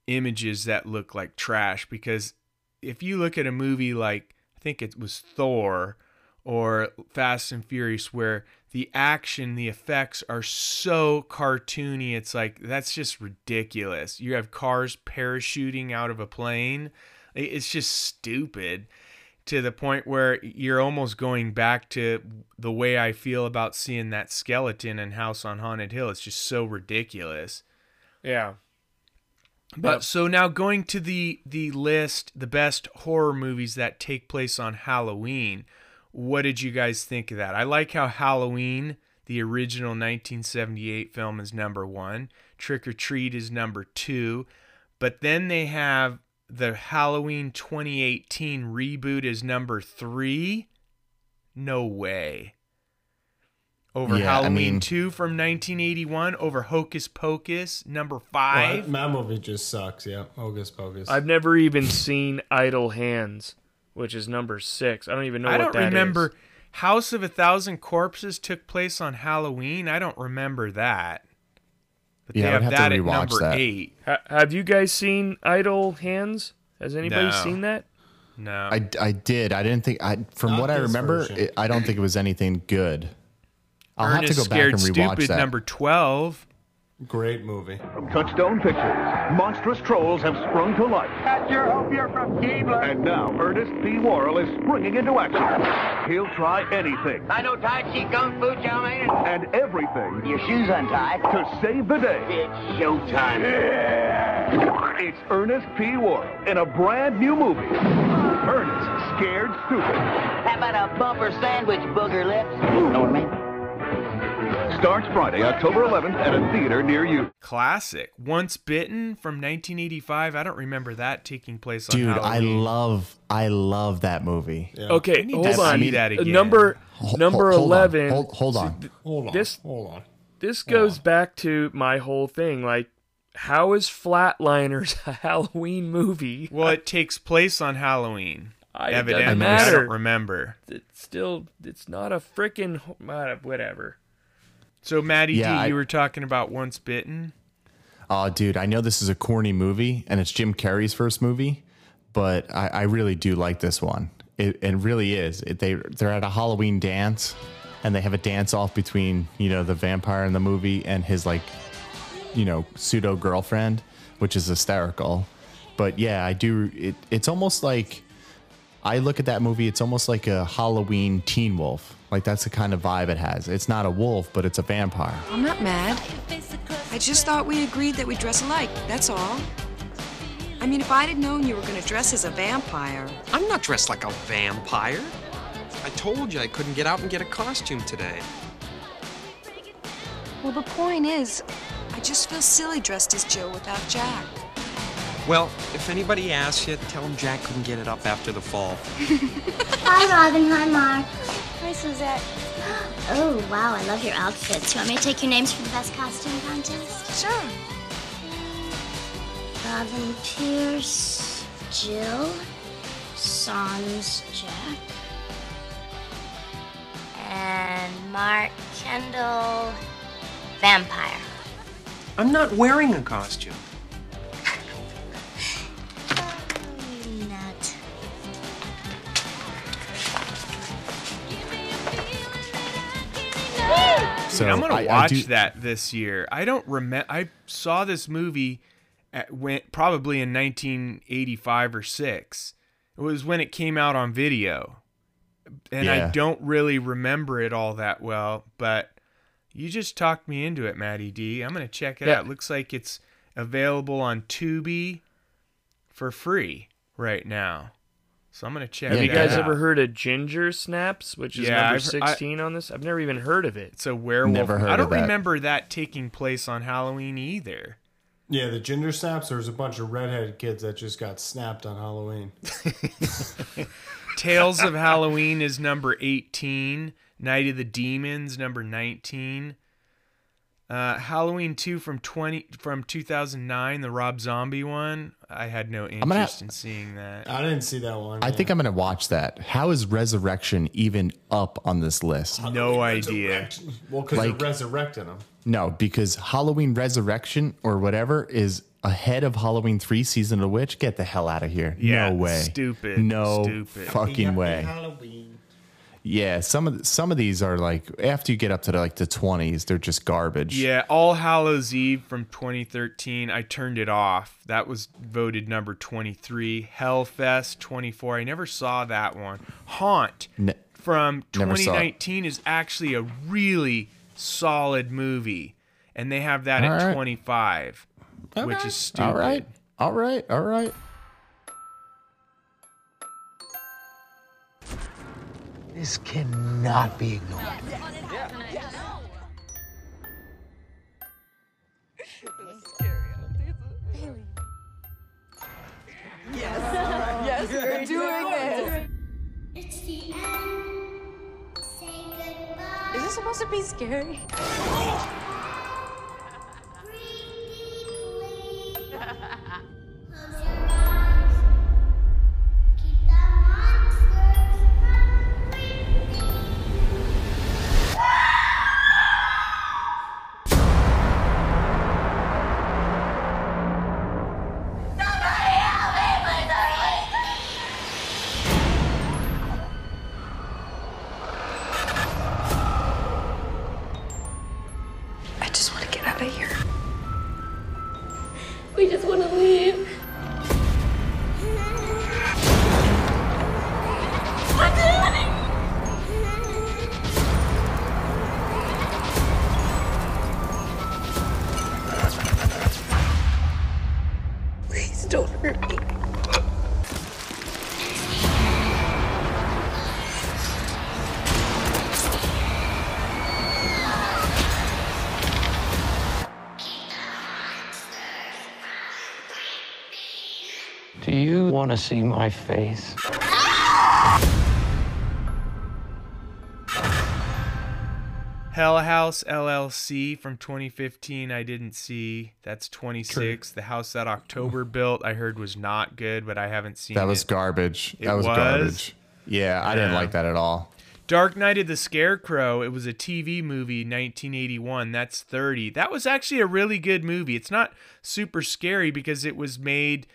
images that look like trash because if you look at a movie like I think it was Thor or Fast and Furious, where the action, the effects are so cartoony, it's like that's just ridiculous. You have cars parachuting out of a plane. It's just stupid to the point where you're almost going back to the way I feel about seeing that skeleton in House on Haunted Hill. It's just so ridiculous. yeah But Yep. so now going to the the list, the best horror movies that take place on Halloween. What did you guys think of that? I like how Halloween, the original 1978 film, is number one. Trick or Treat is number two, but then they have the Halloween 2018 reboot is number three. No way. Over Yeah, I Halloween mean- 2 from 1981, over Hocus Pocus, number five. that, that movie just sucks. Yeah, Hocus Pocus. i've never even seen idle hands which is number six i don't even know I what don't that is. remember. House of a Thousand Corpses took place on Halloween. I don't remember that. But Yeah, they I have would have that to at rewatch number that. eight. Ha- have you guys seen Idle Hands? Has anybody No. seen that? No. I, I did. I didn't think. I from Not what I remember, it, I don't think it was anything good. I'll Ernest have to go back Scared and rewatch Stupid, that. number 12. Great movie. From Touchstone Pictures, monstrous trolls have sprung to life. I sure hope you're from Keebler. And now Ernest P. Worrell is springing into action. He'll try anything I know Tai Chi Kung Fu, chow mein. and everything Your shoes untied. to save the day. It's showtime. It's Ernest P. Worrell in a brand new movie. Ernest Scared Stupid. How about a bumper sandwich, booger lips? You Know what I mean? Starts Friday, October 11th at a theater near you. Classic. Once Bitten from 1985. I don't remember that taking place on Dude, I love, I love that movie. Yeah. Okay, need hold to on. see that again. Number number ho- hold on. eleven. Hold, hold on. Hold on. This- hold on. This goes back to my whole thing. Like, how is Flatliners a Halloween movie? Well, it takes place on Halloween. I- it doesn't Evidently, I don't remember. It's still, it's not a freaking uh, whatever. So, Maddie Yeah, D, I- you were talking about Once Bitten. Oh, dude, I know this is a corny movie and it's Jim Carrey's first movie, but I, I really do like this one. It, it really is. It, they they're at a Halloween dance, and they have a dance off between you know the vampire in the movie and his like, you know, pseudo girlfriend, which is hysterical. But yeah, I do. It, it's almost like I look at that movie. It's almost like a Halloween Teen Wolf. Like that's the kind of vibe it has. It's not a wolf, but it's a vampire. I'm not mad. I just thought we agreed that we dress alike. That's all. I mean, if I'd have known you were going to dress as a vampire. I'm not dressed like a vampire. I told you I couldn't get out and get a costume today. Well, the point is, I just feel silly dressed as Joe without Jack. Well, if anybody asks you, tell them Jack couldn't get it up after the fall. Hi, Robin. Hi, Mark. Hi, Suzette. Oh, wow. I love your outfits. You want me to take your names for the best costume contest? Sure. Robin Pierce, Jill, Sans Jack, and Mark Kendall, Vampire. I'm not wearing a costume. So I'm gonna I- I watch do- that this year. I don't remember. I saw this movie at, went probably in 1985 or six. It was when it came out on video, and I don't really remember it all that well. But you just talked me into it, Matty D. I'm gonna check it Yeah. out. Looks like it's available on Tubi for free right now. So I'm gonna check. Have you guys out. ever heard of Ginger Snaps, which is Yeah, number I've he- I- 16 on this? I've never even heard of it. It's a werewolf. Never heard I don't that. remember that taking place on Halloween either. Yeah, the ginger snaps. There's a bunch of redheaded kids that just got snapped on Halloween. Tales of Halloween is number 18. Night of the Demons number 19. Uh, Halloween 2 from 20 from 2009, the Rob Zombie one. I had no gonna- interest in seeing that. I didn't see that one. I think I'm gonna watch that. How is Resurrection even up on this list? No idea. Well, because Like- they're resurrecting them. No, because Halloween Resurrection or whatever is ahead of Halloween 3 Season of the Witch. Get the hell out of here. Yeah, no way. stupid, No stupid. fucking way. Halloween. Yeah, some of the, some of these are like after you get up to the, like the 20s, they're just garbage. Yeah, All Hallows Eve from 2013. I turned it off. That was voted number 23. Hellfest 24. I never saw that one. Haunt Ne- from Never saw it. 2019 is actually a really solid movie, and they have that All at right. 25, which is stupid. All right. All right. All right. This cannot be ignored. Yes, Yes, we're doing this. It's the end. Say goodbye. Is this supposed to be scary? Do you want to see my face? Hell House LLC from 2015. I didn't see. That's 26. The house that October built, I heard was not good, but I haven't seen That was it. garbage. It that was, was? garbage. Yeah, I didn't like that at all. Dark Night of the Scarecrow, it was a TV movie, 1981. That's 30. That was actually a really good movie. It's not super scary because it was made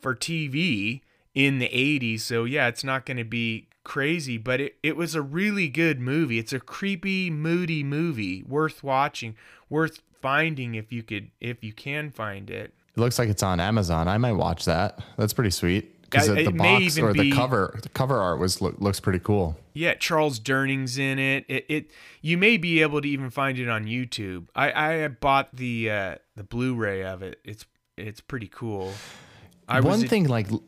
for TV in the 80s. So, yeah, it's not going to be crazy, but it, it was a really good movie. It's a creepy, moody movie worth watching, worth finding if you could if you can find it. It looks like it's on Amazon. I might watch that. That's pretty sweet. Because the box or the be- cover, the cover art was look, looks pretty cool. Yeah, Charles Durning's in it. It, it you may be able to even find it on YouTube. I I bought the uh, the Blu-ray of it. It's it's pretty cool. I One was Oh, thing, like l-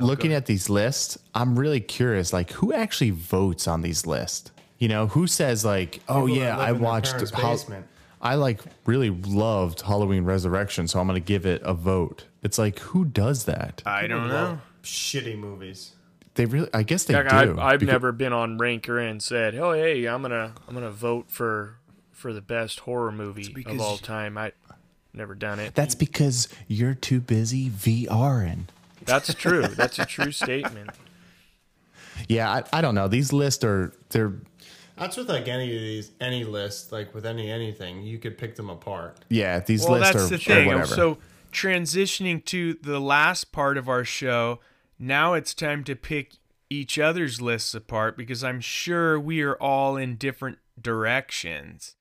oh, looking at these lists, I'm really curious. Like, who actually votes on these lists? You know, who says like, "Oh People yeah, I watched parents' Hal- I like really loved Halloween Resurrection, so I'm gonna give it a vote." It's like, who does that? I don't know. Shitty movies. They really, I guess they Like, do. I've, I've because- never been on Ranker and said, "Oh, hey, I'm gonna I'm gonna vote for for the best horror movie of all time." I never done it. That's because you're too busy VRing. That's true. That's a true statement. Yeah, I, I don't know. These lists are they're That's with like any of these, any list, like with any anything, you could pick them apart. yeah these well, lists that's are, the are thing. whatever. So transitioning to the last part of our show, now it's time to pick each other's lists apart because I'm sure we are all in different directions.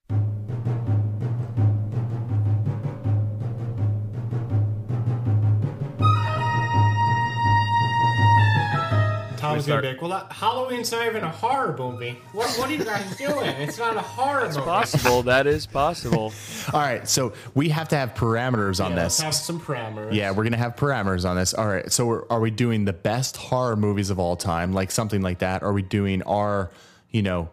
Tom's start- gonna be like, "Well, that- Halloween's not even a horror movie. What What are you guys doing? It's not a horror It's movie." possible. That is possible. all right, so we have to have parameters on Yeah, this. let's have some parameters. Yeah, we're gonna have parameters on this. All right, so we're, are we doing the best horror movies of all time, like something like that? Are we doing our, you know,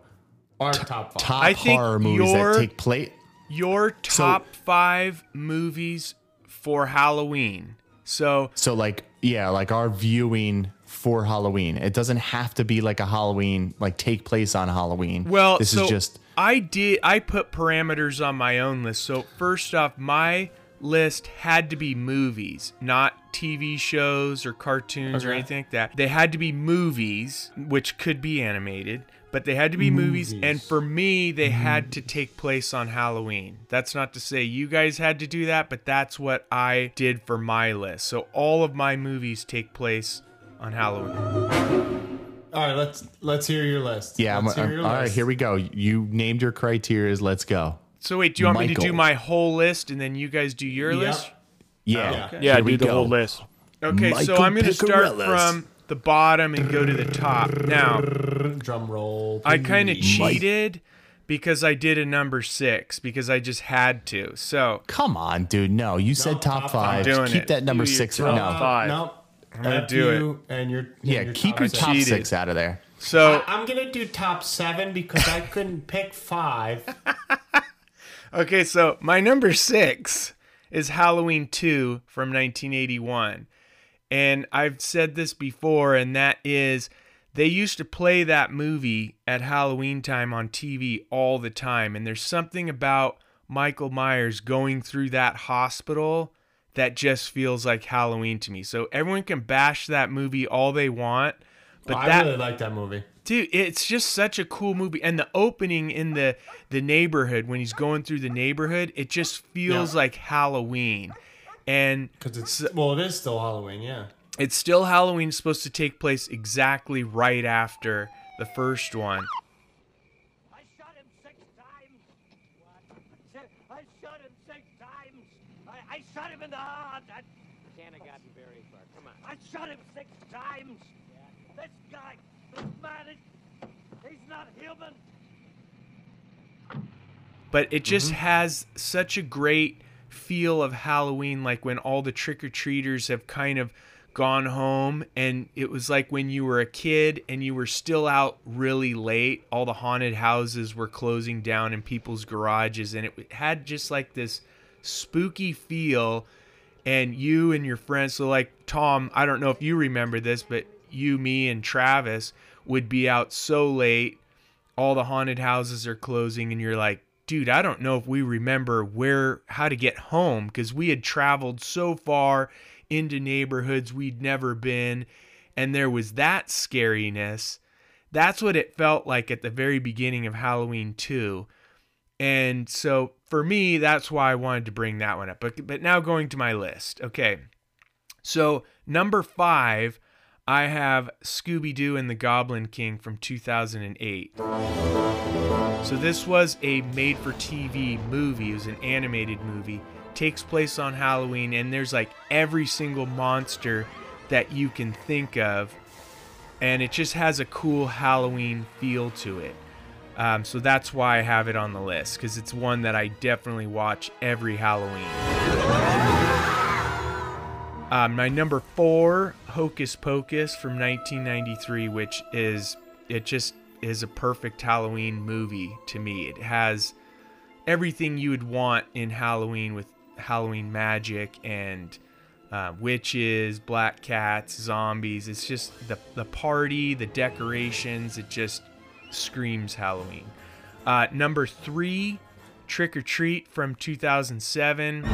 Our top five. top I think horror movies your- that take place? Your top five movies for Halloween. So So like, yeah, like our viewing for Halloween. It doesn't have to be like a Halloween, like take place on Halloween. Well, this so is just I did. I put parameters on my own list. So first off, my list had to be movies, not TV shows or cartoons or anything like that. They had to be movies, which could be animated, but they had to be movies. Movies. And for me, they had to mm. take place on Halloween. That's not to say you guys had to do that, but that's what I did for my list. So all of my movies take place on Halloween. All right, let's let's hear your list. yeah. I'm, hear I'm- your all right, list. here we go. You named your criterias. Let's go. So wait, do you want me to do my whole list and then you guys do your Yep. list? Yeah, okay. Yeah, Here we do the go. whole list. Okay, so I'm going to start from the bottom and go to the top. Now, Drum roll. I kind of please. cheated because I did a number six because I just had to. So Come on, dude. No, you said top, top five. five. Keep it. that number Do your six. top No. five. No, I'm gonna F do you And your Yeah, and your keep top your top cheated. six out of there. so I, am gonna do top seven because I couldn't pick five. okay, so my number six is Halloween two from 1981, and I've said this before, and that is. They used to play that movie at Halloween time on TV all the time. And there's something about Michael Myers going through that hospital that just feels like Halloween to me. So everyone can bash that movie all they want, but oh, I that really like that movie. dude, it's just such a cool movie. And the opening in the the neighborhood when he's going through the neighborhood, it just feels Yeah. like Halloween. And Because it's well, it is still Halloween. Yeah. it's still Halloween supposed to take place exactly right after the first one. I shot him six times. I shot him six times. I, I shot him in the heart. I can't have gotten very far. Come on. I shot him six times. This guy, this man, is, he's not human. but it just Mm-hmm. has such a great feel of Halloween, like when all the trick or treaters have kind of gone home, and it was like when you were a kid and you were still out really late, all the haunted houses were closing down in people's garages, and it had just like this spooky feel. And you and your friends, so like Tom, I don't know if you remember this, but you, me, and Travis would be out so late all the haunted houses are closing and you're like dude i don't know if we remember where how to get home because we had traveled so far into neighborhoods we'd never been and there was that scariness That's what it felt like at the very beginning of Halloween 2. And so for me, that's why I wanted to bring that one up. But but now going to my list. Okay. So number five, I have Scooby Doo and the Goblin King from 2008. So this was a made for TV movie, it was an animated movie. Takes place on Halloween, and there's like every single monster that you can think of. And it just has a cool Halloween feel to it. Um, so that's why I have it on the list, because it's one that I definitely watch every Halloween. Um, my number four, Hocus Pocus from 1993, which is it just is a perfect Halloween movie to me. It has everything you would want in Halloween with Halloween magic and uh, witches, black cats, zombies. It's just the the party, the decorations. It just screams Halloween. Uh, number three, Trick or Treat from 2007.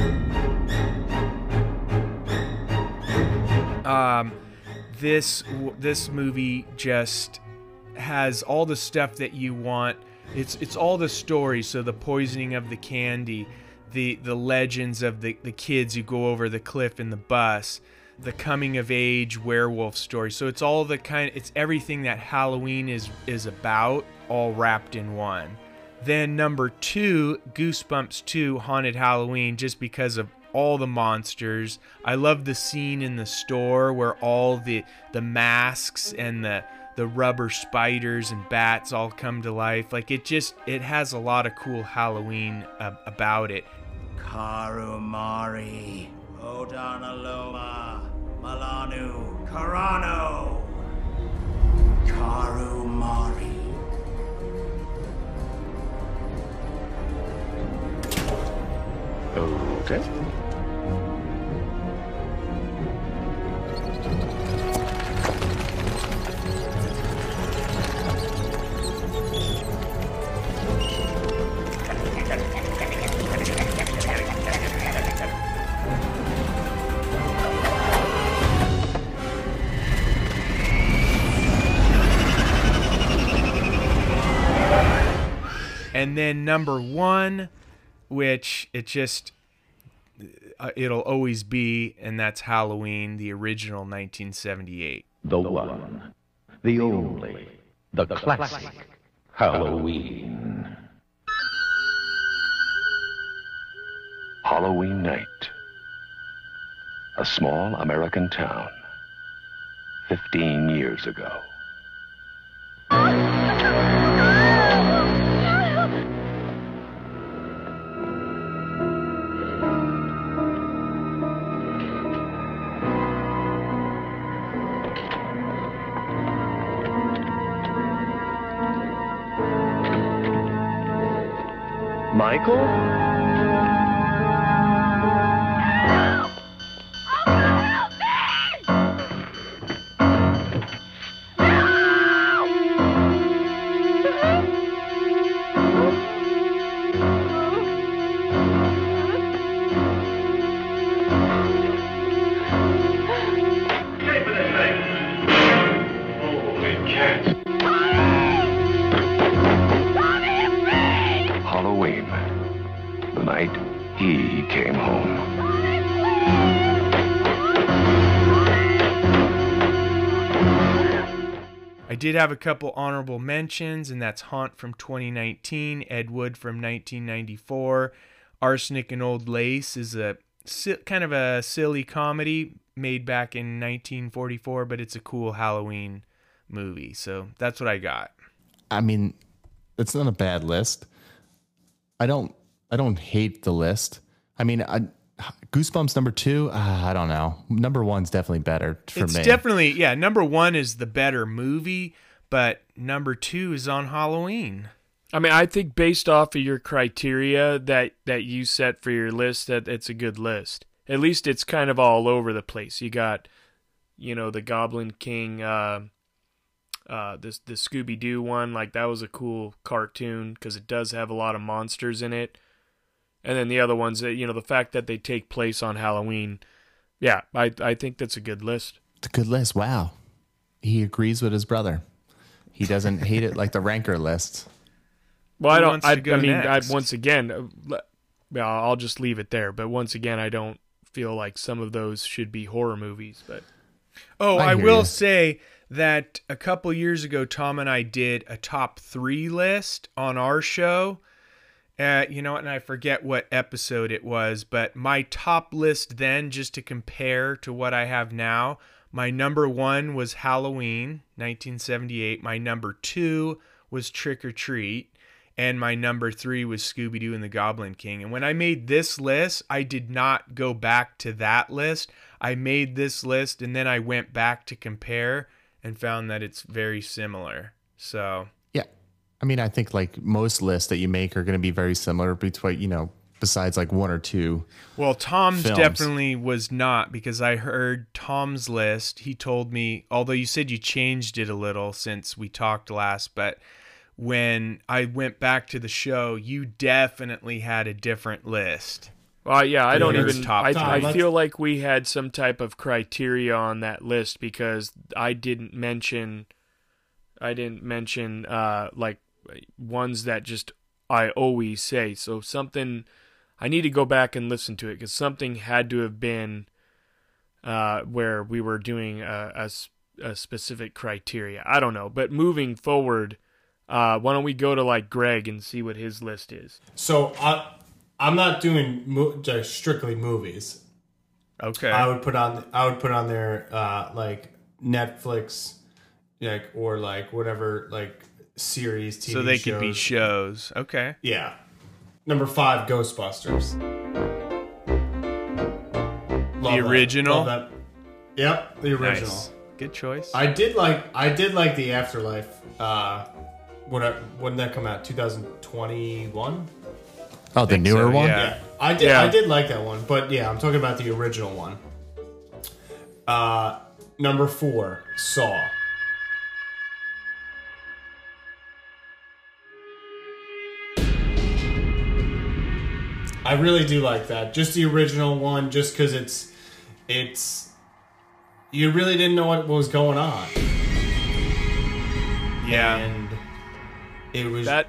Um, this this movie just has all the stuff that you want. It's it's all the stories. So the poisoning of the candy, the the legends of the the kids who go over the cliff in the bus, the coming of age werewolf story. So it's all the kind. It's everything that Halloween is is about, all wrapped in one. Then number two, Goosebumps 2 Haunted Halloween, just because of all the monsters. I love the scene in the store where all the the masks and the the rubber spiders and bats all come to life. Like it just it has a lot of cool Halloween uh, about it. Karumari, Odanaloma, Malanu, Karano, Karumari. Okay. And then number one, which it just uh, it'll always be, and that's Halloween, the original 1978. The one, the only, the classic Halloween. Halloween night. A small American town. 15 years ago. Michael? Night he came home. I did have a couple honorable mentions, and that's Haunt from 2019, Ed Wood from 1994. Arsenic and Old Lace is a kind of a silly comedy made back in 1944, but it's a cool Halloween movie. So that's what I got. I mean, it's not a bad list. I don't I don't hate the list. I mean, I, Goosebumps number two. Uh, I don't know. Number one's definitely better for it's me. definitely yeah. Number one is the better movie, but number two is on Halloween. I mean, I think based off of your criteria that that you set for your list, that it's a good list. At least it's kind of all over the place. You got, you know, the Goblin King, uh, uh, this the Scooby Doo one. Like that was a cool cartoon because it does have a lot of monsters in it. And then the other ones, that you know, the fact that they take place on Halloween. Yeah, I I think that's a good list. It's a good list. Wow, he agrees with his brother. He doesn't hate it like the ranker list. Well, I don't. I, I mean, I, once again, uh, I'll just leave it there. But once again, I don't feel like some of those should be horror movies. But Oh, I I, will ya. say that a couple years ago, Tom and I did a top three list on our show. Uh, you know, what, and I forget what episode it was, but my top list then, just to compare to what I have now, my number one was Halloween, 1978. My number two was Trick or Treat. And my number three was Scooby Doo and the Goblin King. And when I made this list, I did not go back to that list. I made this list and then I went back to compare and found that it's very similar. So. I mean, I think like most lists that you make are going to be very similar between, you know, besides like one or two. well, Tom's Films. definitely was not because I heard Tom's list. He told me, although you said you changed it a little since we talked last, but when I went back to the show, you definitely had a different list. Well, yeah, I don't even. top I, three. I feel like we had some type of criteria on that list because I didn't mention. I didn't mention uh, like ones that just I always say. So something I need to go back and listen to it because something had to have been uh, where we were doing a a specific criteria. I don't know, but moving forward, uh, why don't we go to like Greg and see what his list is? So I, I'm not doing mo- just strictly movies. Okay. I would put on I would put on there uh, like Netflix, like or like whatever like series TV so they shows. could be shows. Okay. Yeah. Number five, Ghostbusters. Love that. original? Love that. Yep, the original. Nice. Good choice. I did like I did like the Afterlife. Uh, when I, when did that come out? 2021. Oh, the newer so, one? yeah. Yeah, I did. Yeah. I did like that one, but yeah, I'm talking about the original one. Uh, number four, Saw. I really do like that. Just the original one, just because it's it's you really didn't know what was going on, yeah. and it was that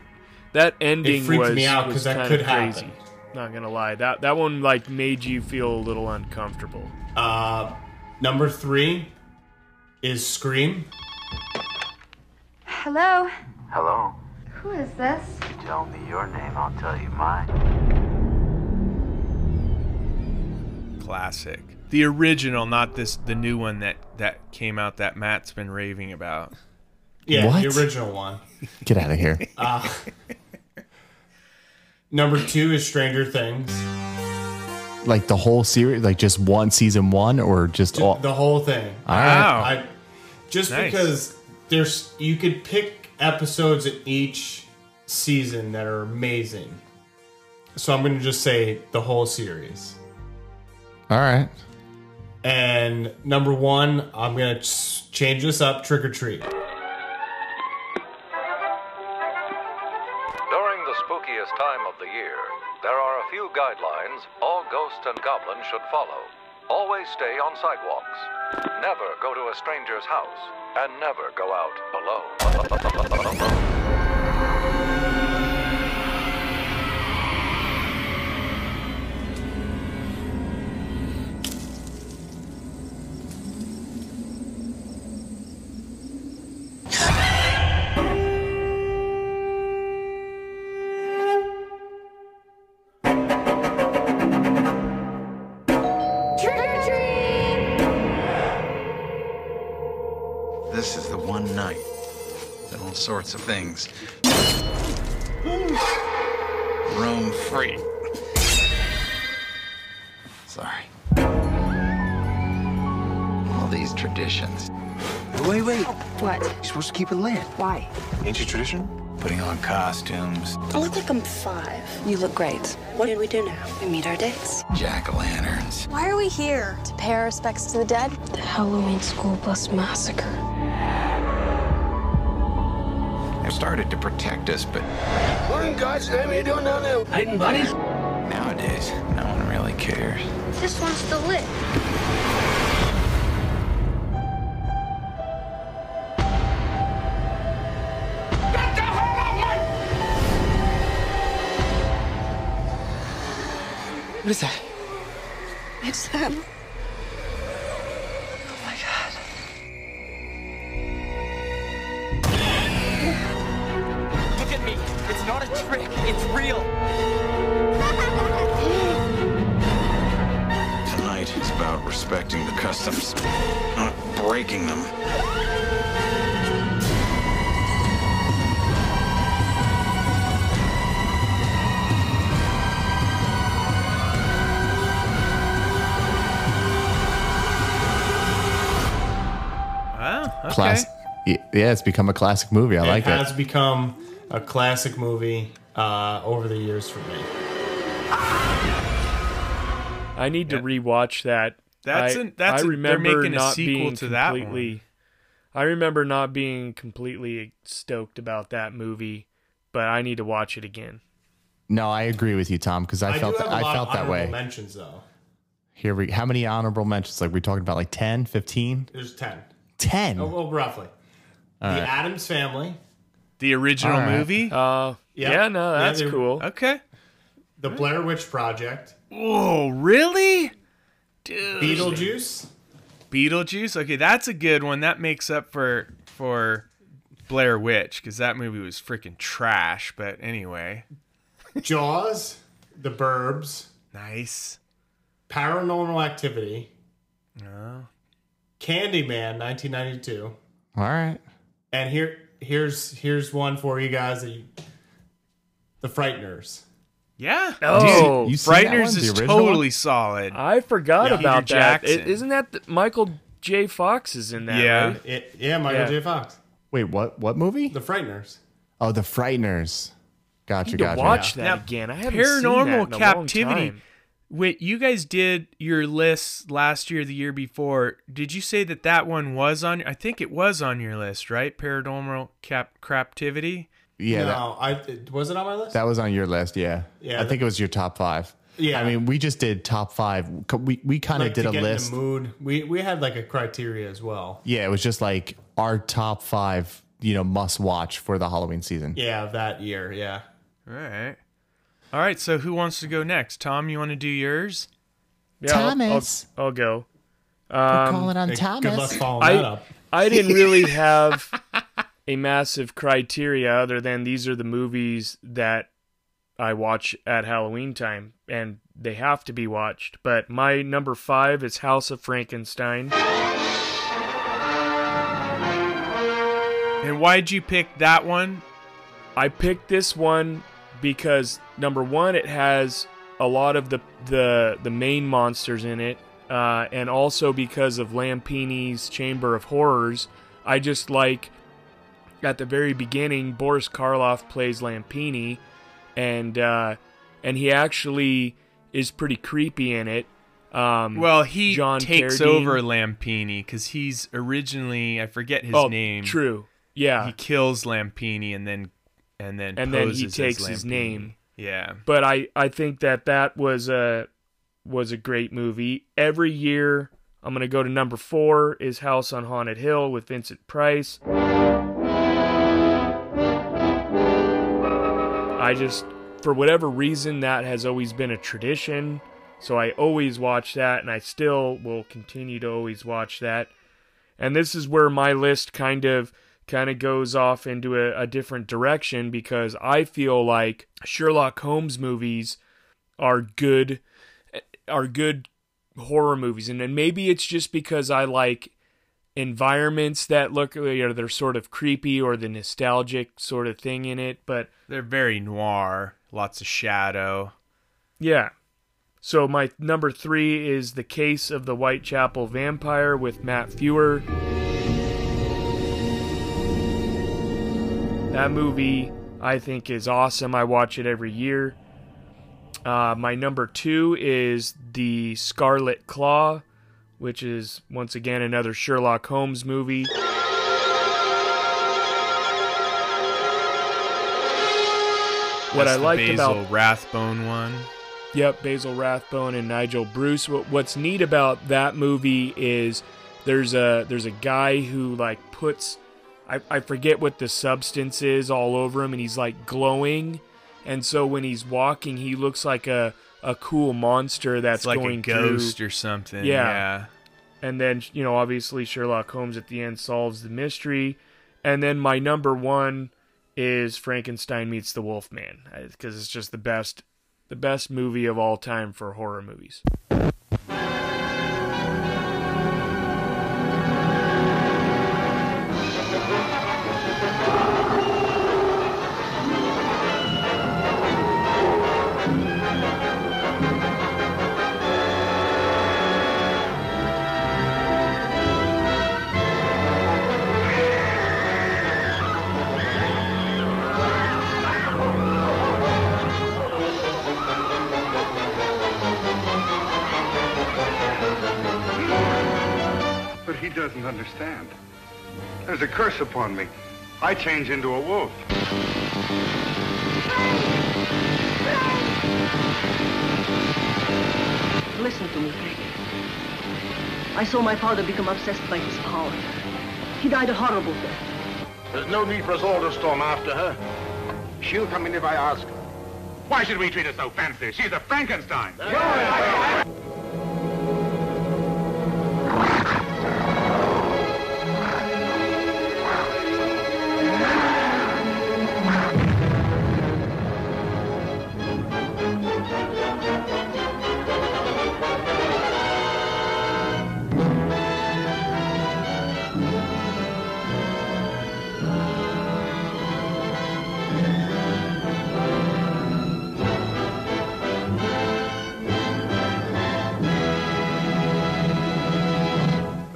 that ending freaked was, me out was 'cause that kinda could crazy. happen. Not gonna lie, that that one like made you feel a little uncomfortable. Uh, number three is Scream. Hello? Hello. Who is this? You tell me your name, I'll tell you mine. Classic. The original, not this the new one that that came out that Matt's been raving about. Yeah, What? the original one. Get out of here. Uh, number two is Stranger Things. like the whole series, like just one season one or just all? The whole thing. All right. I, just Nice. because there's you could pick episodes in each season that are amazing. So I'm going to just say the whole series. All right. And number one, I'm going to change this up Trick or Treat. During the spookiest time of the year, there are a few guidelines all ghosts and goblins should follow. Always stay on sidewalks. Never go to a stranger's house. And never go out alone. sorts of things. Roam free. Sorry. All these traditions. Wait, wait. What? You're supposed to keep it lit. Why? Ain't you tradition? Putting on costumes, I look like I'm five. You look great. What did we do now? We meet our dates. jack o' lanterns. Why are we here? To pay our respects to the dead? The Halloween school bus massacre. started to protect us, but... What in God's name are you doing down there? Hiding bodies? Nowadays, no one really cares. This one's still lit. What is that? It's them. Yeah, it's become a classic movie. I like it It has become a classic movie uh, over the years for me. I need to rewatch that. That's I, an- that's I a- they're remember making a not sequel being to that one. completely. I remember not being completely stoked about that movie, but I need to watch it again. No, I agree with you, Tom, because I, I, felt do have a I lot felt of that honorable way. mentions though. Here we how many honorable mentions? Like we talking about like 10, 15? There's ten. 10. Oh, well, roughly. All the right. Addams Family. The original All right. movie? Uh, yeah, no, that's they- cool. Okay. The Blair Witch Project. Whoa, really? Dude. Beetlejuice. Beetlejuice. Okay, that's a good one. That makes up for for Blair Witch because that movie was freaking trash. But anyway, Jaws. The Burbs. nice. Paranormal Activity. Oh. Candyman, 1992. All right. And here, here's here's one for you guys. That you, the Frighteners. Yeah. Oh, Dude, you Frighteners one? The is totally one? solid. I forgot Yeah. about Peter that. Jackson. is isn't that the, Michael J. Fox is in that? Yeah. right? It, yeah, Michael Yeah. J. Fox. Wait, what what movie? The Frighteners. Oh, The Frighteners. Gotcha, Need to gotcha. watch that Now, again. I haven't seen that Paranormal in a Captivity. Long time. Wait, you guys did your list last year, the year before. Did you say that that one was on? I think it was on your list, right? Paranormal Cap Captivity. Yeah, that, no, I was it on my list. that was on your list, yeah. Yeah, I think it was your top 5. Yeah. I mean, we just did top 5. We we kind of like did to a get list. in the mood. We we had like a criteria as well. Yeah, it was just like our top 5, you know, must watch for the Halloween season. Yeah, that year. Yeah. All right. All right. So who wants to go next? Tom, you want to do yours? Yeah, I'll- I'll- Thomas. I'll, go. We're Um, calling on Hey, Thomas. Good luck following I that up. I didn't really have a massive criteria other than these are the movies that I watch at Halloween time, and they have to be watched. But my number five is House of Frankenstein. And why'd you pick that one? I picked this one because number one, it has a lot of the the the main monsters in it, uh, and also because of Lampini's Chamber of Horrors. I just like at the very beginning, Boris Karloff plays Lampini, and uh, and he actually is pretty creepy in it. Um, Well, he John takes Carradine- over Lampini because he's originally I forget his Oh, name. True. Yeah. He kills Lampini and then and then and then he takes his name. Yeah. But I I think that that was a was a great movie. Every year I'm gonna go to number four is House on Haunted Hill with Vincent Price. I just for whatever reason that has always been a tradition. So I always watch that and I still will continue to always watch that. And this is where my list kind of kind of goes off into a, a different direction because I feel like Sherlock Holmes movies are good are good horror movies. And then maybe it's just because I like environments that look you know they're sort of creepy or the nostalgic sort of thing in it but They're very noir, lots of shadow. yeah. So my number 3 is The Case of the Whitechapel Vampire with Matt Frewer That movie I think is awesome. I watch it every year. Uh, my number two is The Scarlet Claw, which is once again another Sherlock Holmes movie. What That's I liked Basil about Rathbone one. Yep, Basil Rathbone and Nigel Bruce. What, what's neat about that movie is there's a there's a guy who like puts I, I forget what the substance is all over him and he's like glowing and so when he's walking he looks like a a cool monster that's It's like going a ghost through, or something. Yeah. Yeah. And then, you know, obviously Sherlock Holmes at the end solves the mystery. And then my number one is Frankenstein meets the Wolfman uh, because it's just the best, the best movie of all time for horror movies. There's a curse upon me. I change into a wolf. Listen to me, Greg. I saw my father become obsessed by his power. He died a horrible death. There's no need for us all to storm after her. She'll come in if I ask her. Why should we treat her so fancy? She's a Frankenstein.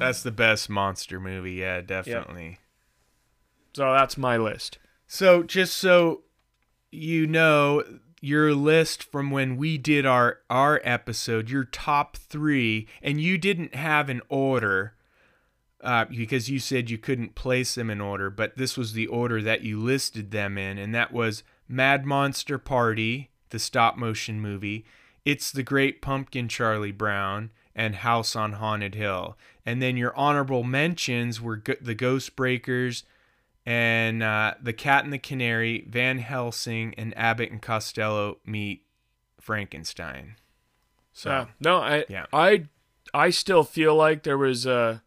That's the best monster movie. Yeah, definitely. So that's my list. So just so you know, your list from when we did our our episode, your top three, and you didn't have an order uh, because you said you couldn't place them in order, but this was the order that you listed them in, and that was Mad Monster Party, the stop motion movie, It's the Great Pumpkin, Charlie Brown, and House on Haunted Hill. And then your honorable mentions were Go- The Ghost Breakers and uh, The Cat and the Canary, Van Helsing, and Abbott and Costello meet Frankenstein. So, no, I Yeah. I I still feel like there was a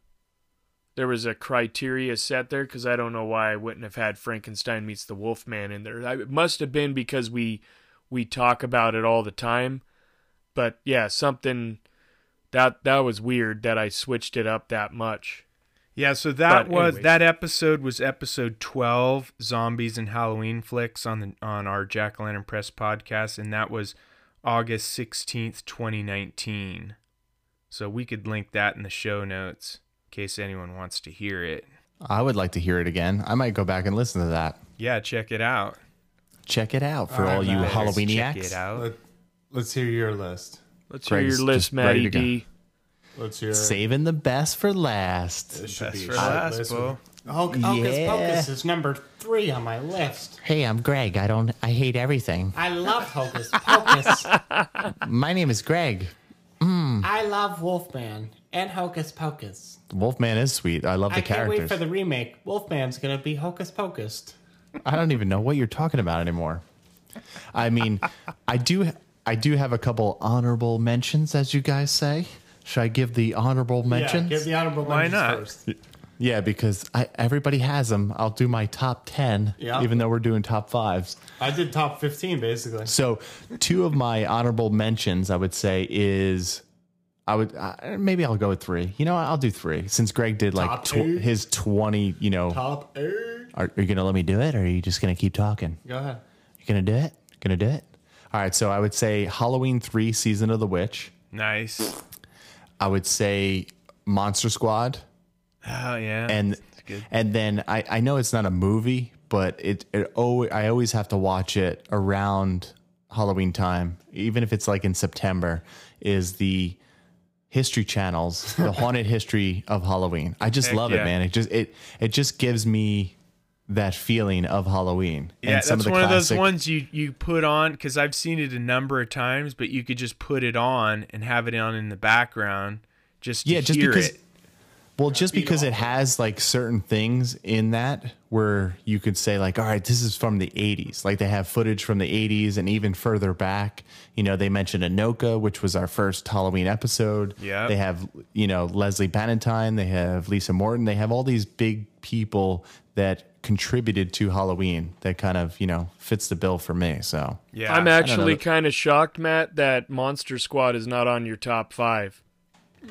there was a criteria set there because I don't know why I wouldn't have had Frankenstein meets the Wolfman in there. I, it must have been because we we talk about it all the time. But yeah, something that that was weird that I switched it up that much. Yeah, so that But was anyways. that episode was episode twelve, zombies and Halloween flicks on the on our Jack o' Lantern Press podcast, and that was August sixteenth, twenty nineteen. So we could link that in the show notes in case anyone wants to hear it. I would like to hear it again. I might go back and listen to that. Yeah, check it out. Check it out for All right, all, you Matt. Halloweeniacs. Check it out. Let, let's hear your list. Let's Greg's hear your list, just ready Matty to go. D. Let's hear. Saving the best for last. This should Best be for last, list. Bo. Hocus Hocus Yeah. Pocus is number three on my list. Hey, I'm Greg. I don't. I hate everything. I love Hocus Pocus. My name is Greg. Mm. I love Wolfman and Hocus Pocus. Wolfman is sweet. I love the I can't wait for the remake. Wolfman's gonna be Hocus Pocus. I don't even know what you're talking about anymore. I mean, I do. I do have a couple honorable mentions, as you guys say. Should I give the honorable mentions? Yeah, give the honorable Why mentions not? first. Yeah, because I, everybody has them. I'll do my top 10, Yeah. even though we're doing top fives. I did top fifteen basically. So, two of my honorable mentions, I would say, is I would uh, maybe I'll go with three. You know. I'll do three since Greg did like tw- his 20, you know. Top eight. Are, are you going to let me do it or are you just going to keep talking? Go ahead. You going to do it? Going to do it? All right. So, I would say Halloween 3 Season of the Witch. Nice. I would say Monster Squad. Oh yeah. and and then I, I know it's not a movie, but it, it oh I always have to watch it around Halloween time, even if it's like in September. Is the History Channel's the haunted history of Halloween? I just Heck love yeah. it, man. It just it it just gives me that feeling of Halloween. Yeah, and some that's of the one of those ones you you put on because I've seen it a number of times, but you could just put it on and have it on in the background just to Yeah, just hear because it. Well, just because it has like certain things in that where you could say like, all right, this is from the 80s. Like they have footage from the 80s and even further back. You know, they mentioned Anoka, which was our first Halloween episode. Yeah, They have, you know, Lesley Bannatyne. They have Lisa Morton. They have all these big people that contributed to Halloween that kind of, you know, fits the bill for me. So Yeah. I'm actually kind of shocked, Matt, that Monster Squad is not on your top five.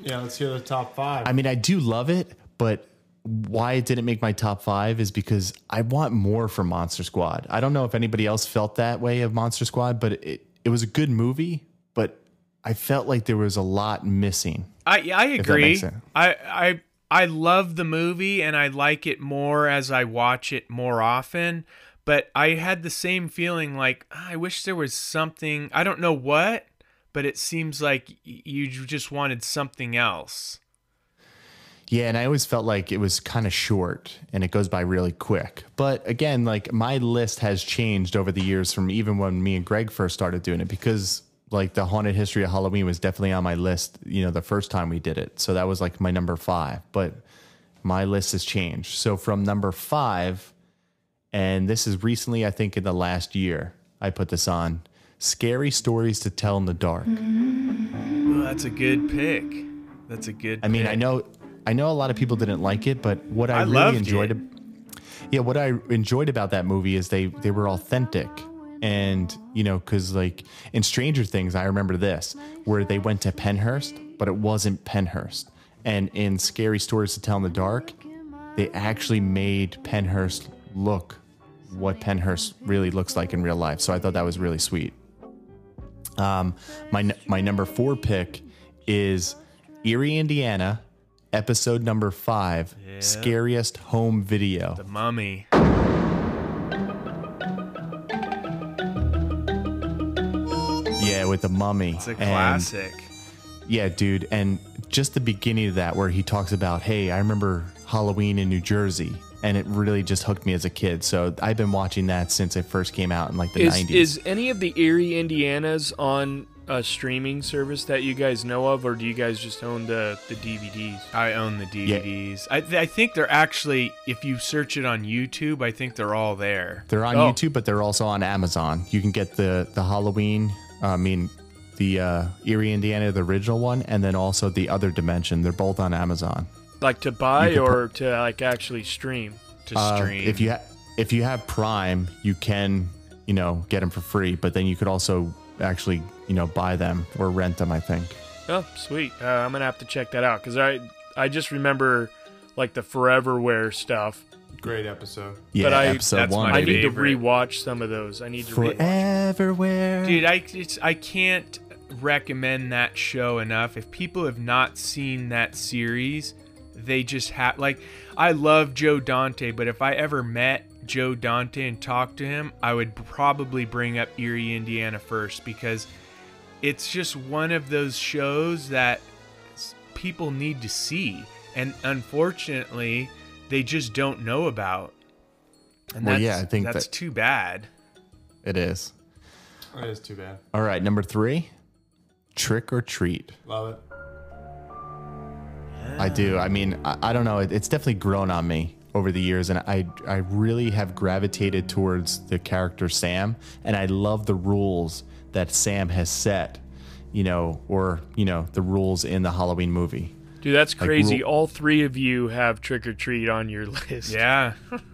Yeah, let's hear the top five. I mean, I do love it, but why it didn't make my top five is because I want more from Monster Squad. I don't know if anybody else felt that way of Monster Squad, but it, it was a good movie, but I felt like there was a lot missing. I I agree. I I I love the movie and I like it more as I watch it more often. But I had the same feeling like "Ah, I wish there was something. I don't know what, but it seems like you just wanted something else. Yeah, and I always felt like it was kind of short and it goes by really quick. But again, like my list has changed over the years from even when me and Greg first started doing it because like the haunted history of Halloween was definitely on my list, you know, the first time we did it. So that was like my number 5, but my list has changed. So from number 5 and this is recently I think in the last year I put this on Scary Stories to Tell in the Dark. Oh, that's a good pick. That's a good. I mean, pick. I know, I know a lot of people didn't like it, but what I, I really enjoyed, it. yeah, what I enjoyed about that movie is they they were authentic, and you know, because like in Stranger Things, I remember this where they went to Pennhurst, but it wasn't Pennhurst, and in Scary Stories to Tell in the Dark, they actually made Pennhurst look what Pennhurst really looks like in real life. So I thought that was really sweet. Um, my my number four pick is Erie, Indiana, episode number five, scariest home video. the Mummy. Yeah, with the mummy. It's a And- classic. yeah, dude, and just the beginning of that where he talks about, hey, I remember Halloween in New Jersey. And it really just hooked me as a kid. So I've been watching that since it first came out in like the Is 90s. is any of the Erie Indianas on a streaming service that you guys know of, or do you guys just own the the DVDs? I own the DVDs. I, I think they're actually, if you search it on YouTube, I think they're all there. They're on Oh. YouTube, but they're also on Amazon. You can get the the Halloween. I mean, the uh, Erie, Indiana, the original one, and then also the other Dimension. They're both on Amazon. Like to buy or to like actually stream? To Uh, stream. if you ha- if you have Prime, you can you know get them for free. But then you could also actually you know buy them or rent them. I think. Oh, sweet. Uh, I'm gonna have to check that out because I I just remember like the Foreverware stuff. Great episode. Yeah, but I episode That's one. my I need to favorite. rewatch some of those. I need to rewatch. Foreverware. Dude, I it's, I can't recommend that show enough. If people have not seen that series, they just have like I love Joe Dante, but if I ever met Joe Dante and talked to him, I would probably bring up Erie, Indiana first because it's just one of those shows that people need to see and unfortunately they just don't know about. And Well, that's, yeah, I think that's that- too bad. It is. It is too bad. All right, number three, Trick or Treat. Love it. I do. I mean, I, I don't know. It, it's definitely grown on me over the years, and I I really have gravitated towards the character Sam, and I love the rules that Sam has set. You know, or you know, the rules in the Halloween movie. Dude, that's crazy. rule- All three of you have Trick or Treat on your list. Yeah.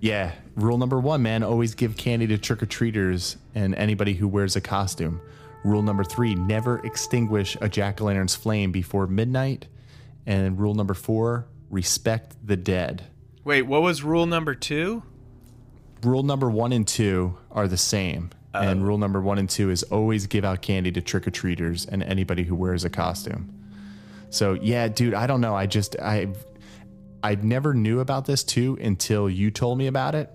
Yeah, rule number one, man, always give candy to trick or treaters and anybody who wears a costume. Rule number three, never extinguish a jack o' lantern's flame before midnight. And rule number four, respect the dead. Wait, what was rule number two? Rule number one and two are the same. And oh. rule number one and two is always give out candy to trick or treaters and anybody who wears a costume. So yeah, dude, I don't know. I just I I never knew about this too until you told me about it.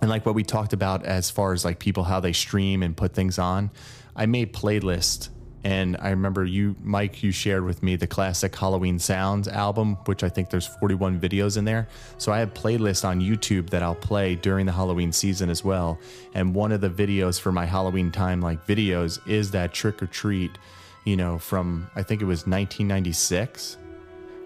And like what we talked about as far as like people how they stream and put things on. I made playlists and I remember you Mike you shared with me the classic Halloween Sounds album, which I think there's 41 videos in there. So I have playlists on YouTube that I'll play during the Halloween season as well. And one of the videos for my Halloween time like videos is that trick or treat, you know, from I think it was 1996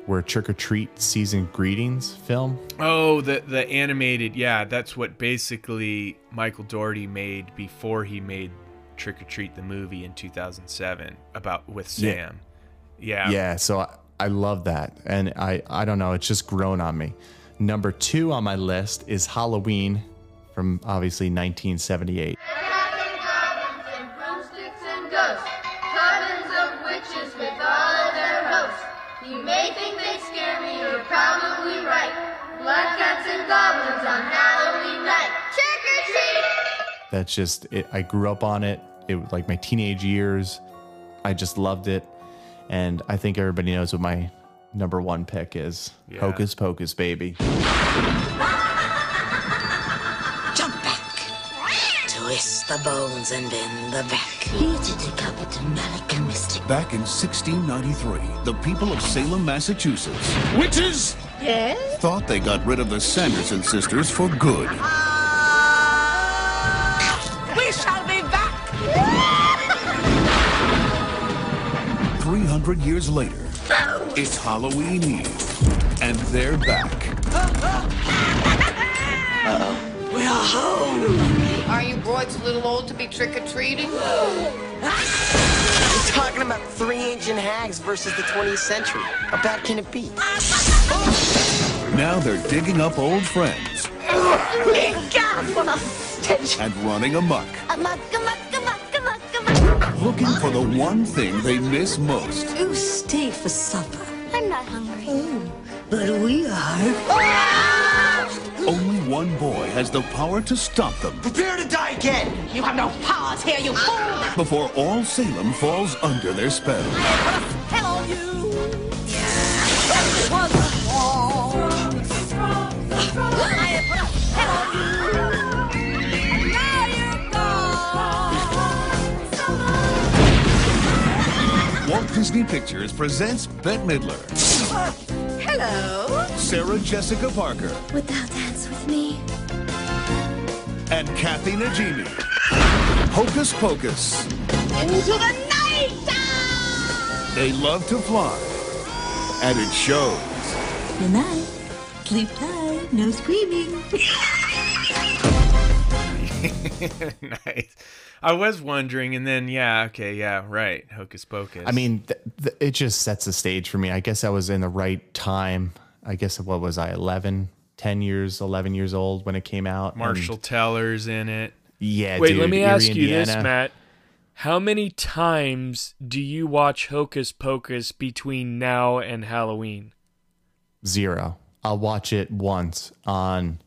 where Trick or Treat Season Greetings film. Oh, the the animated, yeah, that's what basically Michael Dougherty made before he made Trick or Treat the movie in 2007 about with Yeah. Sam. Yeah. Yeah, so I, I love that. And I, I don't know, it's just grown on me. Number two on my list is Halloween from obviously 1978. That's just, it, I grew up on it. It was like my teenage years. I just loved it. And I think everybody knows what my number one pick is Yeah. Hocus Pocus, baby. Jump back. Twist the bones and bend the back. Here to decapit a Malika mystic. Back in 1693, the people of Salem, Massachusetts, witches, Yes? thought they got rid of the Sanderson sisters for good. Uh-huh. 300 years later, it's Halloween Eve, and they're back. We are home. Are you broads a little old to be trick-or-treating? We're talking about three ancient hags versus the 20th century. How bad can it be? Now they're digging up old friends God, what a stench. and running amok, amok, amok. Looking for the one thing they miss most. You stay for supper. I'm not hungry. Oh, But we are. Only one boy has the power to stop them Prepare to die again! You have no powers here, you fool! before all Salem falls under their spell. Hello, you. Walt Disney Pictures presents Bette Midler, Hello. Sarah Jessica Parker, Would thou dance with me? and Kathy Najimy. Hocus Pocus. Into the night. They love to fly. And it shows. Good night. Sleep tight. No screaming. nice. I was wondering, and then yeah, okay, yeah, right. Hocus Pocus. I mean, th- th- it just sets the stage for me. I guess I was in the right time. I guess what was I, 11, 10 years, 11 years old when it came out. and- Marshall Teller's in it. yeah, Wait, dude, let me Erie, ask you this, Matt. How many times do you watch Hocus Pocus between now and Halloween? Zero. I'll watch it once on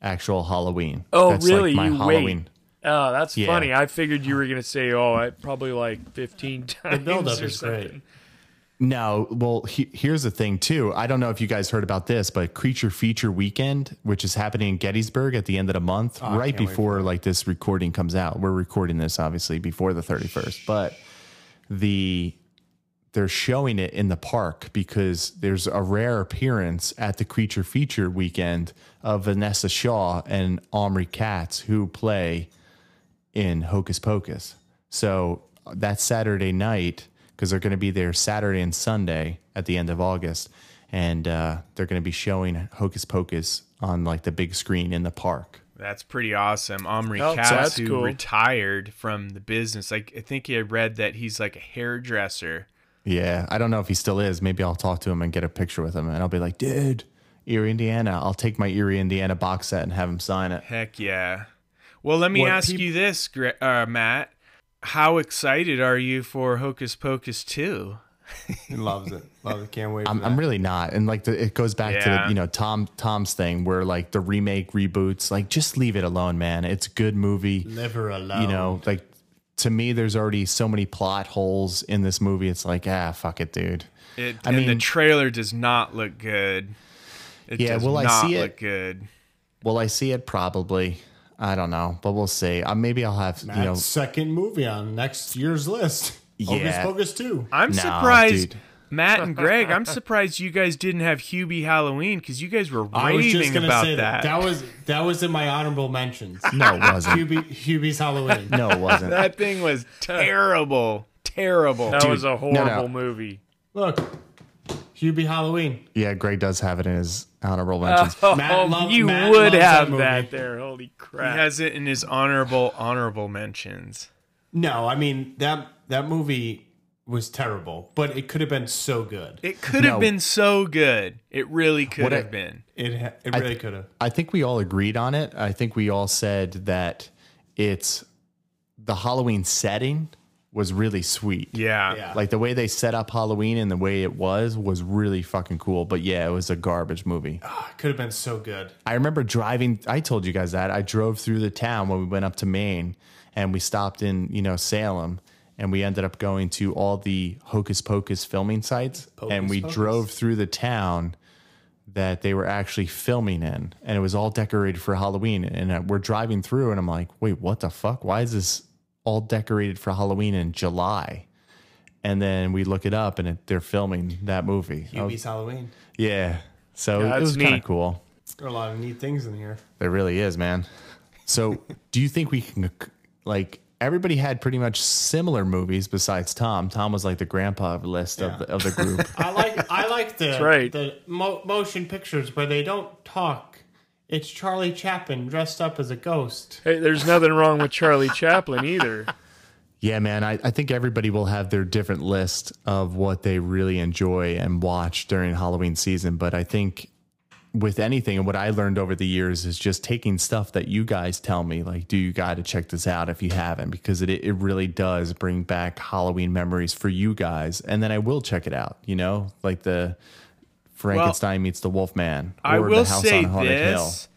actual Halloween. Oh, That's really? Like my you Halloween. wait. Oh, that's Yeah. funny. I figured you were gonna say, "Oh, I probably like fifteen times." build-up or is great. something. No, well, he, here's the thing too. I don't know if you guys heard about this, but Creature Feature Weekend, which is happening in Gettysburg at the end of the month, Oh, right before like this recording comes out. We're recording this obviously before the 31st, but the they're showing it in the park because there's a rare appearance at the Creature Feature Weekend of Vinessa Shaw and Omri Katz who play in Hocus Pocus. So that Saturday night, because they're going to be there Saturday and Sunday at the end of August, and uh, they're going to be showing Hocus Pocus on like the big screen in the park. That's pretty awesome. Omri Oh, so Katz, that's who cool. retired from the business. Like I think I read that he's like a hairdresser. Yeah, I don't know if he still is. Maybe I'll talk to him and get a picture with him, and I'll be like, dude, Erie, Indiana. I'll take my Erie, Indiana box set and have him sign it. Heck yeah. Well, let me ask peop- you this, uh, Matt. How excited are you for Hocus Pocus 2? He loves it. Loves it. Can't wait. I'm, I'm really not, and like the, it goes back to Yeah. the, you know Tom Tom's thing where like the remake reboots, like just leave it alone, man. It's a good movie. Leave her alone. You know, like to me, there's already so many plot holes in this movie. It's like ah, fuck it, dude. It, I and the trailer does not look good. It Yeah, does will I not see it? look good. Will I see it? Probably. I don't know, but we'll see. Uh, maybe I'll have Matt's you know. second movie on next year's list. Hocus Yeah. Pocus 2. I'm No, surprised, dude. Matt and Greg. I'm surprised you guys didn't have Hubie Halloween because you guys were I was just raving about say that. that. That was that was in my honorable mentions. No, it wasn't. Hubie, Hubie's Halloween. No, it wasn't. That thing was terrible, terrible. That Dude, was a no, horrible no. movie. Look, Hubie Halloween. Yeah, Greg does have it in his honorable oh, mentions. Oh, Matt love- you Matt would loves that have that there. Holy crap! He has it in his honorable honorable mentions. No, I mean that that movie was terrible, but it could have been so good. It could have been so good. It really could What I- have been. It it really th- could have. I think we all agreed on it. I think we all said that it's the Halloween setting was really sweet. Yeah. Yeah. Like the way they set up Halloween and the way it was was really fucking cool. But yeah, it was a garbage movie. It could have been so good. I remember driving. I told you guys that I drove through the town when we went up to Maine, and we stopped in you know Salem, and we ended up going to all the Hocus Pocus filming sites, and we Pocus. drove through the town that they were actually filming in, and it was all decorated for Halloween. And uh, we're driving through, and I'm like, wait, what the fuck? Why is this all decorated for Halloween in July? And then we look it up, and it, they're filming that movie. I was- Hubie's Halloween. yeah, so Yeah, it that's was kind neat. of cool. There are a lot of neat things in here. There really is, man. So, do you think we can like everybody had pretty much similar movies besides Tom? Tom was like the grandpa of the list of, the, of the group. I like I like the right. the mo- motion pictures where they don't talk. It's Charlie Chaplin dressed up as a ghost. Hey, there's nothing wrong with Charlie Chaplin either. yeah, man. I, I think everybody will have their different list of what they really enjoy and watch during Halloween season. But I think with anything and what I learned over the years is just taking stuff that you guys tell me, like, do you got to check this out if you haven't, because it, it really does bring back Halloween memories for you guys. And then I will check it out, you know, like the Frankenstein meets the Wolfman or I will the House say on this.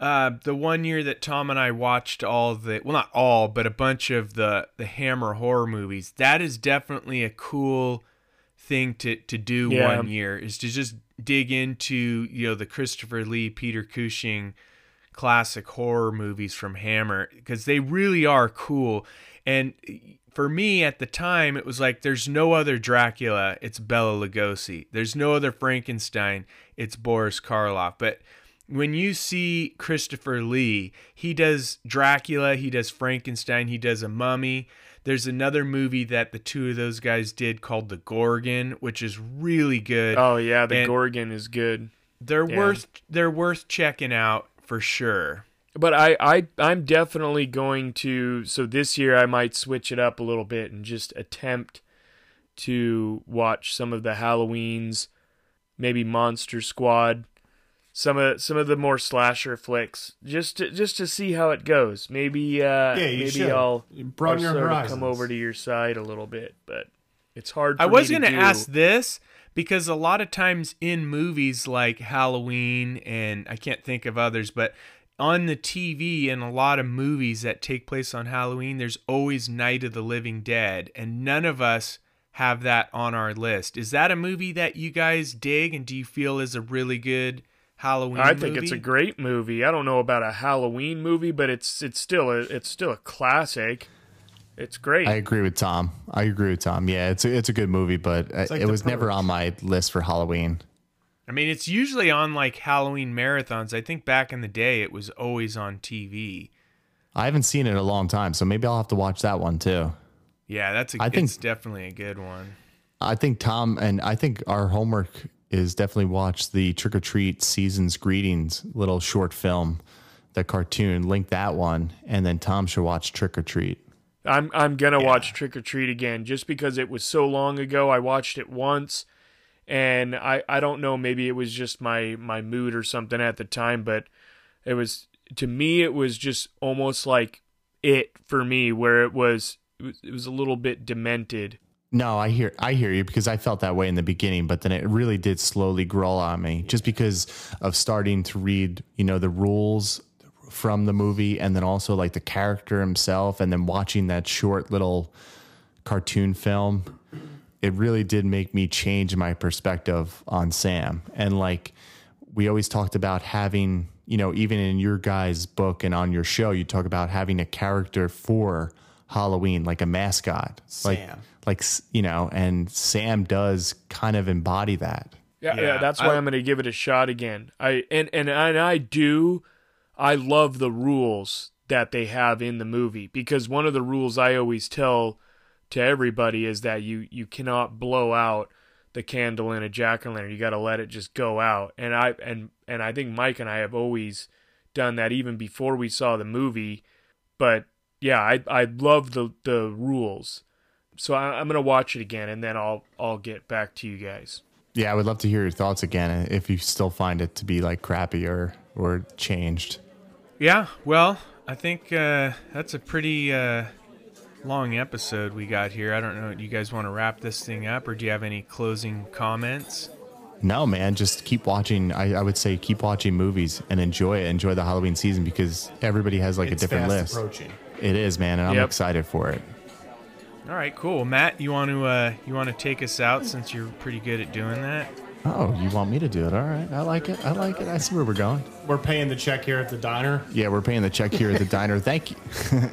Uh, the one year that Tom and I watched all the well, not all, but a bunch of the the Hammer horror movies. That is definitely a cool thing to to do Yeah. one year is to just dig into you know the Christopher Lee, Peter Cushing classic horror movies from Hammer because they really are cool. And for me at the time, it was like there's no other Dracula, it's Bela Lugosi. There's no other Frankenstein, it's Boris Karloff. But when you see Christopher Lee, he does Dracula, he does Frankenstein, he does a mummy. There's another movie that the two of those guys did called The Gorgon, which is really good. Oh yeah, the And Gorgon is good. They're Yeah. worth they're worth checking out for sure. But I, I I'm definitely going to so this year I might switch it up a little bit and just attempt to watch some of the Halloweens, maybe Monster Squad, some of some of the more slasher flicks, just to just to see how it goes. Maybe uh Yeah, maybe should. I'll, Broaden I'll your sort of horizons. come over to your side a little bit, but it's hard. For I was me going to ask this because a lot of times in movies like Halloween and I can't think of others, but on the TV in a lot of movies that take place on Halloween, there's always Night of the Living Dead, and none of us have that on our list. Is that a movie that you guys dig and do you feel is a really good Halloween I think it's a great movie. I don't know about a Halloween movie, but it's it's still a it's still a classic. It's great. I agree with Tom. I agree with Tom. Yeah, it's a, it's a good movie, but uh, like it The was never on my list for Halloween. I mean, it's usually on like Halloween marathons. I think back in the day it was always on TV. I haven't seen it in a long time, so maybe I'll have to watch that one too. Yeah, that's a I think- it's definitely a good one. I think Tom and I think our homework is definitely watch the Trick 'r Treat Season's Greetings little short film, the cartoon. Link that one, and then Tom should watch Trick 'r Treat. I'm I'm gonna watch Trick 'r Treat again just because it was so long ago. I watched it once, and I I don't know maybe it was just my my mood or something at the time, but it was to me it was just almost like it for me where it was it was, it was a little bit demented. No, I hear I hear you because I felt that way in the beginning, but then it really did slowly grow on me just because of starting to read, you know, the rules from the movie and then also like the character himself and then watching that short little cartoon film. It really did make me change my perspective on Sam. And like we always talked about having, you know, even in your guys' book and on your show, you talk about having a character for Halloween, like a mascot. Like Sam. like s- you know, and Sam does kind of embody that. Yeah, yeah, Yeah, that's why I- I, am going to give it a shot again. I and and and I do I love the rules that they have in the movie because one of the rules I always tell to everybody is that you you cannot blow out the candle in a jack o' lantern. You got to let it just go out. And I and and I think Mike and I have always done that even before we saw the movie. But yeah, I I love the the rules. So I, I'm gonna watch it again, and then I'll I'll get back to you guys. Yeah, I would love to hear your thoughts again if you still find it to be like crappy or or changed. Yeah, well, I think uh, that's a pretty uh, long episode we got here. I don't know. Do you guys want to wrap this thing up, or do you have any closing comments? No, man, just keep watching. I, I would say keep watching movies and enjoy it. Enjoy the Halloween season because everybody has like It's a different fast list. approaching. It is, man, and I'm Yep. excited for it. All right, cool. Matt, you want to uh, you want to take us out since you're pretty good at doing that? Oh, you want me to do it? All right, I like it. I like it. I see where we're going. We're paying the check here at the diner. Yeah, we're paying the check here at the diner. Thank you.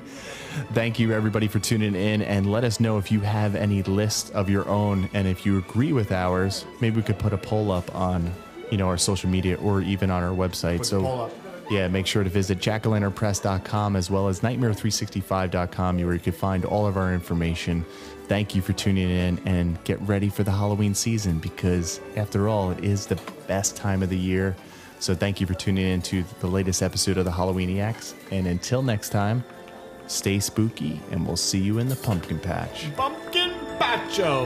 Thank you, everybody, for tuning in. And let us know if you have any list of your own. And if you agree with ours, maybe we could put a poll up on, you know, our social media or even on our website. Put so, yeah, make sure to visit jackalanternpress.com as well as nightmare365.com where you can find all of our information. Thank you for tuning in and get ready for the Halloween season because, after all, it is the best time of the year. So, thank you for tuning in to the latest episode of the Halloweeniacs. And until next time, stay spooky and we'll see you in the pumpkin patch. Pumpkin Pacho.